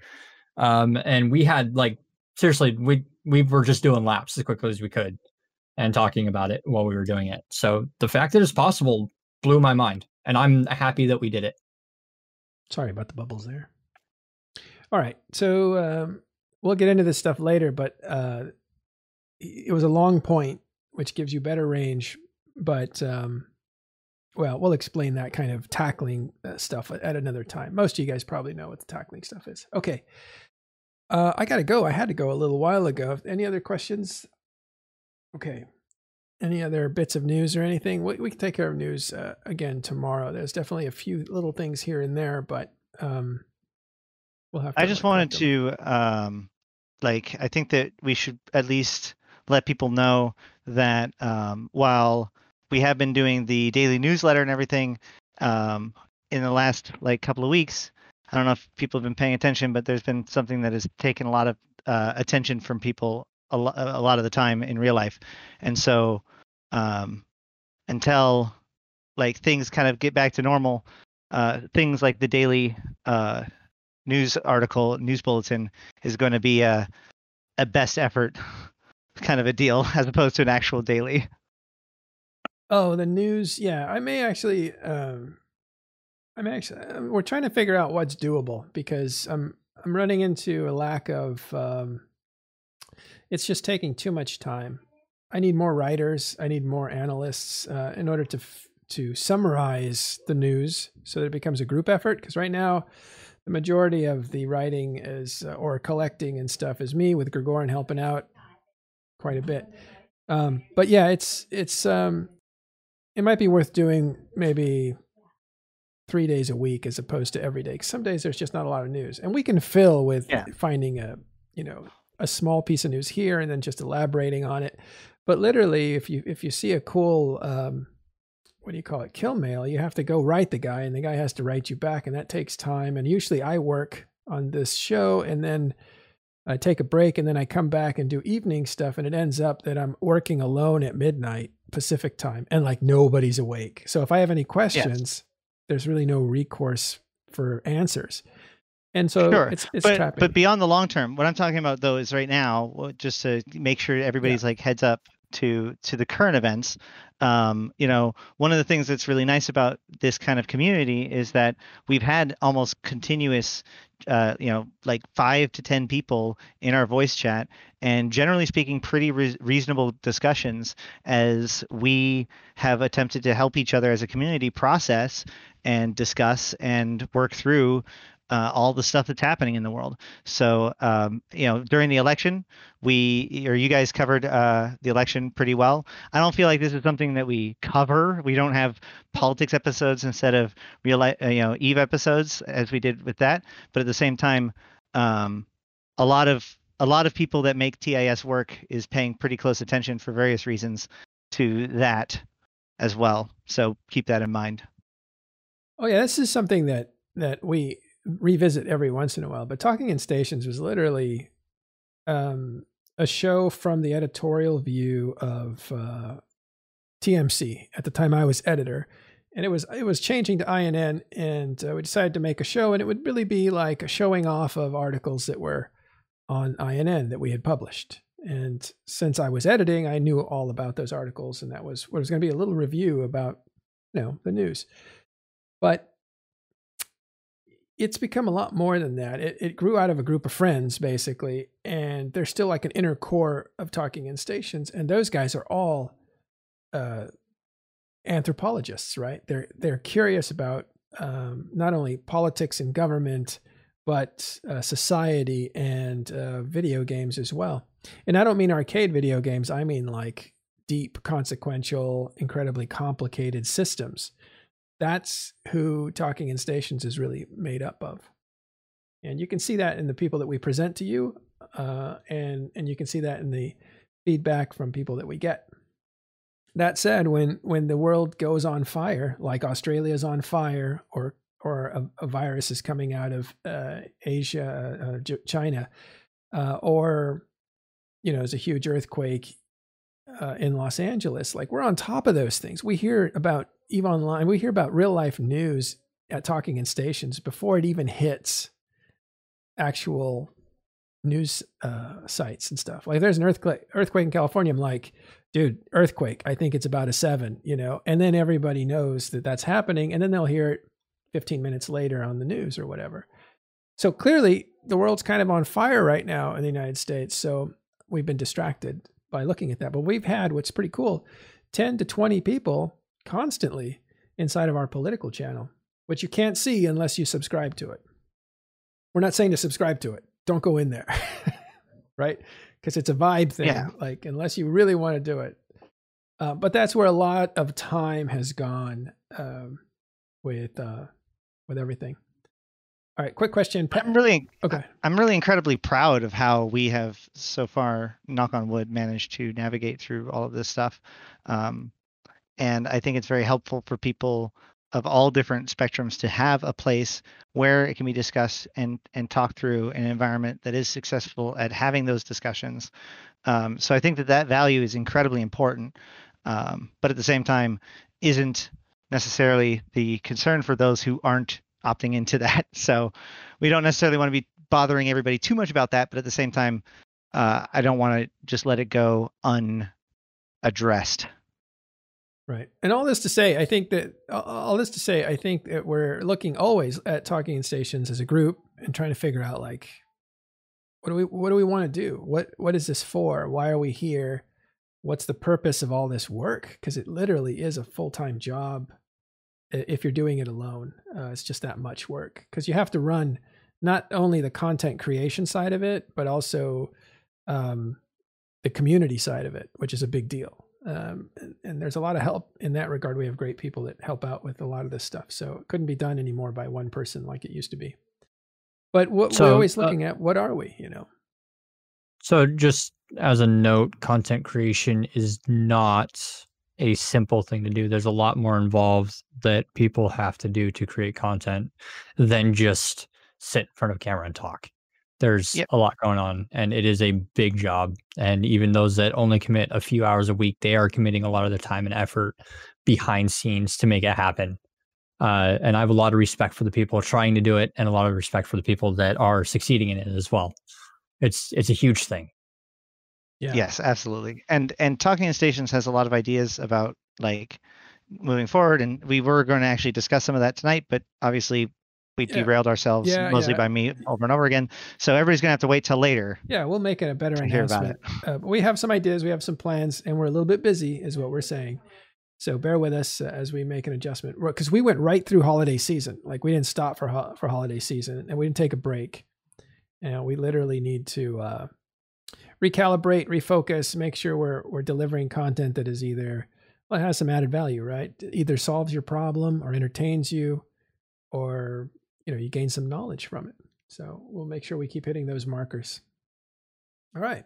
um, and we had like seriously, we we were just doing laps as quickly as we could, and talking about it while we were doing it. So the fact that it's possible blew my mind, and I'm happy that we did it. Sorry about the bubbles there. All right, so um, we'll get into this stuff later, but uh, it was a long point, which gives you better range. But um, well, we'll explain that kind of tackling uh, stuff at, another time. Most of you guys probably know what the tackling stuff is. Okay, uh, I got to go. I had to go a little while ago. Any other questions? Okay. Any other bits of news or anything? We, we can take care of news uh, again tomorrow. There's definitely a few little things here and there, but um, we'll have. To I just wanted to um like I think that we should at least let people know that um while we have been doing the daily newsletter and everything um in the last like couple of weeks I don't know if people have been paying attention but there's been something that has taken a lot of uh, attention from people a, lo- a lot of the time in real life and so um until like things kind of get back to normal uh things like the daily uh news article, news bulletin is going to be a a best effort kind of a deal [LAUGHS] as opposed to an actual daily. Oh, the news. Yeah, I may actually. Um, I may actually. um, We're trying to figure out what's doable because I'm I'm running into a lack of. Um, it's just taking too much time. I need more writers. I need more analysts uh, in order to f- to summarize the news so that it becomes a group effort. Because right now, the majority of the writing is uh, or collecting and stuff is me with Gregorin helping out quite a bit. Um, but yeah, it's it's um, it might be worth doing maybe three days a week as opposed to every day. Because some days there's just not a lot of news, and we can fill with Yeah. finding a you know a small piece of news here and then just elaborating on it. But literally, if you if you see a cool um, what do you call it kill mail, you have to go write the guy, and the guy has to write you back, and that takes time. And usually, I work on this show, and then I take a break, and then I come back and do evening stuff, and it ends up that I'm working alone at midnight Pacific time, and like nobody's awake. So if I have any questions, there's really no recourse for answers. And so Sure, it's it's but trapping. but beyond the long term, what I'm talking about though is right now, just to make sure everybody's like heads up to to the current events. Um, you know, one of the things that's really nice about this kind of community is that we've had almost continuous, uh, you know, like five to ten people in our voice chat, and generally speaking, pretty re- reasonable discussions as we have attempted to help each other as a community process and discuss and work through uh, all the stuff that's happening in the world. So, um, you know, during the election, we or you guys covered uh, the election pretty well. I don't feel like this is something that we cover. We don't have politics episodes instead of real, uh, you know, Eve episodes as we did with that. But at the same time, um, a lot of a lot of people that make TIS work is paying pretty close attention for various reasons to that as well. So keep that in mind. Oh yeah, this is something that that we revisit every once in a while. But Talking in Stations was literally um, a show from the editorial view of uh, TMC at the time I was editor, and it was it was changing to INN, and uh, we decided to make a show, and it would really be like a showing off of articles that were on INN that we had published. And since I was editing, I knew all about those articles, and that was what was going to be a little review about you know the news. But it's become a lot more than that. It, it grew out of a group of friends, basically, and there's still like an inner core of talking in stations, and those guys are all uh, anthropologists, right? They're they're curious about um, not only politics and government, but uh, society and uh, video games as well. And I don't mean arcade video games. I mean like deep, consequential, incredibly complicated systems that's who Talking in Stations is really made up of. And you can see that in the people that we present to you, uh, and and you can see that in the feedback from people that we get. That said, when when the world goes on fire, like Australia's on fire, or or a, a virus is coming out of uh, Asia, uh, China, uh, or you know, there's a huge earthquake uh, in Los Angeles. Like we're on top of those things. We hear about Eve Online, we hear about real life news at Talking in Stations before it even hits actual news uh, sites and stuff. Like there's an earthquake earthquake in California. I'm like, dude, earthquake. I think it's about a seven, you know. And then everybody knows that that's happening, and then they'll hear it 15 minutes later on the news or whatever. So clearly, the world's kind of on fire right now in the United States. So we've been distracted by looking at that. But we've had what's pretty cool 10 to 20 people constantly inside of our political channel, which you can't see unless you subscribe to it. We're not saying to subscribe to it. Don't go in there, [LAUGHS] right? Because it's a vibe thing. Yeah. Like, unless you really want to do it. Uh, but that's where a lot of time has gone um, with uh, with everything. All right, quick question. I'm really okay. I'm really incredibly proud of how we have so far, knock on wood, managed to navigate through all of this stuff. Um, and I think it's very helpful for people of all different spectrums to have a place where it can be discussed and and talked through an environment that is successful at having those discussions. Um, so I think that that value is incredibly important, um, but at the same time, isn't necessarily the concern for those who aren't opting into [LAUGHS] that. So we don't necessarily want to be bothering everybody too much about that, but at the same time, uh, I don't want to just let it go unaddressed. Right. And all this to say, I think that all this to say, I think that we're looking always at talking stations as a group and trying to figure out like what do we what do we want to do? What what is this for? Why are we here? What's the purpose of all this work? Because it literally is a full-time job if you're doing it alone. Uh, it's just that much work because you have to run not only the content creation side of it, but also um, the community side of it, which is a big deal. Um, and, and, there's a lot of help in that regard. We have great people that help out with a lot of this stuff. So it couldn't be done anymore by one person like it used to be. But what so, we're always uh looking uh, at, what are we, you know? So just as a note, content creation is not a simple thing to do. There's a lot more involved that people have to do to create content than just sit in front of camera and talk there's yep. a lot going on and it is a big job and even those that only commit a few hours a week they are committing a lot of their time and effort behind scenes to make it happen uh, and i have a lot of respect for the people trying to do it and a lot of respect for the people that are succeeding in it as well it's it's a huge thing yeah. yes absolutely and and talking in stations has a lot of ideas about like moving forward and we were going to actually discuss some of that tonight but obviously we yeah. derailed ourselves yeah, mostly yeah. by me over and over again. So everybody's gonna have to wait till later. Yeah, we'll make it a better announcement. Uh, we have some ideas, we have some plans, and we're a little bit busy, is what we're saying. So bear with us uh, as we make an adjustment because we went right through holiday season. Like we didn't stop for ho- for holiday season, and we didn't take a break. And we literally need to uh, recalibrate, refocus, make sure we're we're delivering content that is either well, it has some added value, right? Either solves your problem or entertains you, or you know you gain some knowledge from it so we'll make sure we keep hitting those markers All right.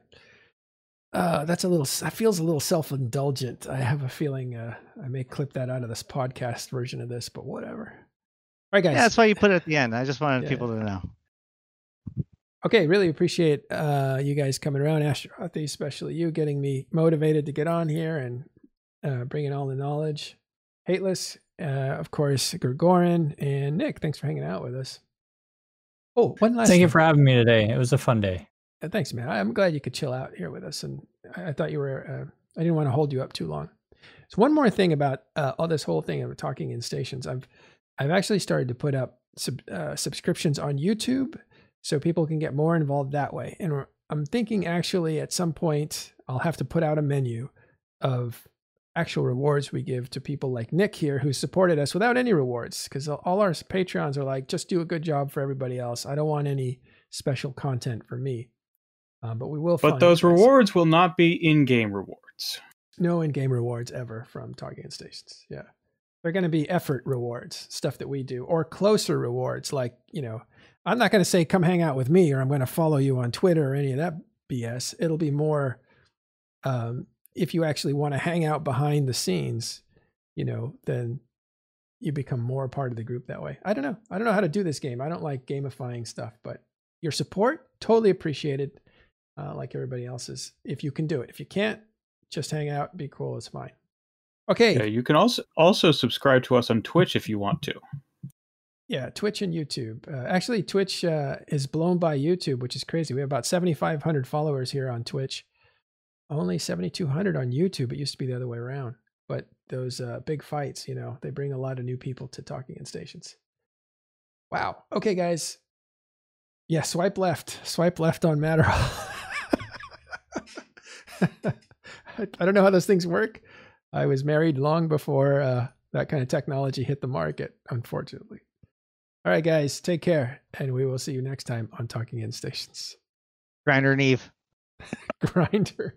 Uh, that's a little. That feels a little self-indulgent. I have a feeling uh, I may clip that out of this podcast version of this, but whatever. All right, guys. Yeah, that's why you put it at the end. I just wanted Yeah. people to know. Okay, really appreciate uh, you guys coming around, Ashterothi, especially you getting me motivated to get on here and uh, bringing all the knowledge. Hateless, uh, of course, Gregorin and Nick. Thanks for hanging out with us. Oh, one last. Thank you for having me today. It was a fun day. Uh, thanks, man. I'm glad you could chill out here with us, and I, I thought you were. Uh, I didn't want to hold you up too long. So one more thing about uh, all this whole thing of talking in stations. I've I've actually started to put up sub, uh, subscriptions on YouTube so people can get more involved that way. And I'm thinking actually at some point I'll have to put out a menu of actual rewards we give to people like Nick here who supported us without any rewards because all our Patreons are like just do a good job for everybody else. I don't want any special content for me. Um, but we will. Find But those rewards will not be in-game rewards. no in-game rewards ever from in Stations. Yeah. They're going to be effort rewards, stuff that we do, or closer rewards. Like, you know, I'm not going to say, come hang out with me or I'm going to follow you on Twitter or any of that BS. It'll be more, um, if you actually want to hang out behind the scenes, you know, then you become more part of the group that way. I don't know. I don't know how to do this game. I don't like gamifying stuff, but your support, totally appreciated, uh, like everybody else's, if you can do it. If you can't, just hang out, be cool, it's fine. Okay. Yeah, you can also also subscribe to us on Twitch if you want to. Yeah, Twitch and YouTube. Uh, actually, Twitch uh, is blown by YouTube, which is crazy. We have about 7,500 followers here on Twitch. Only 7,200 on YouTube. It used to be the other way around. But those uh, big fights, you know, they bring a lot of new people to Talking in Stations. Wow. Okay, guys. Yeah, swipe left. Swipe left on Matterhall. [LAUGHS] I don't know how those things work. I was married long before uh, that kind of technology hit the market, unfortunately. All right, guys, take care, and we will see you next time on Talking In Stations. Grindr and Eve. [LAUGHS] Grindr.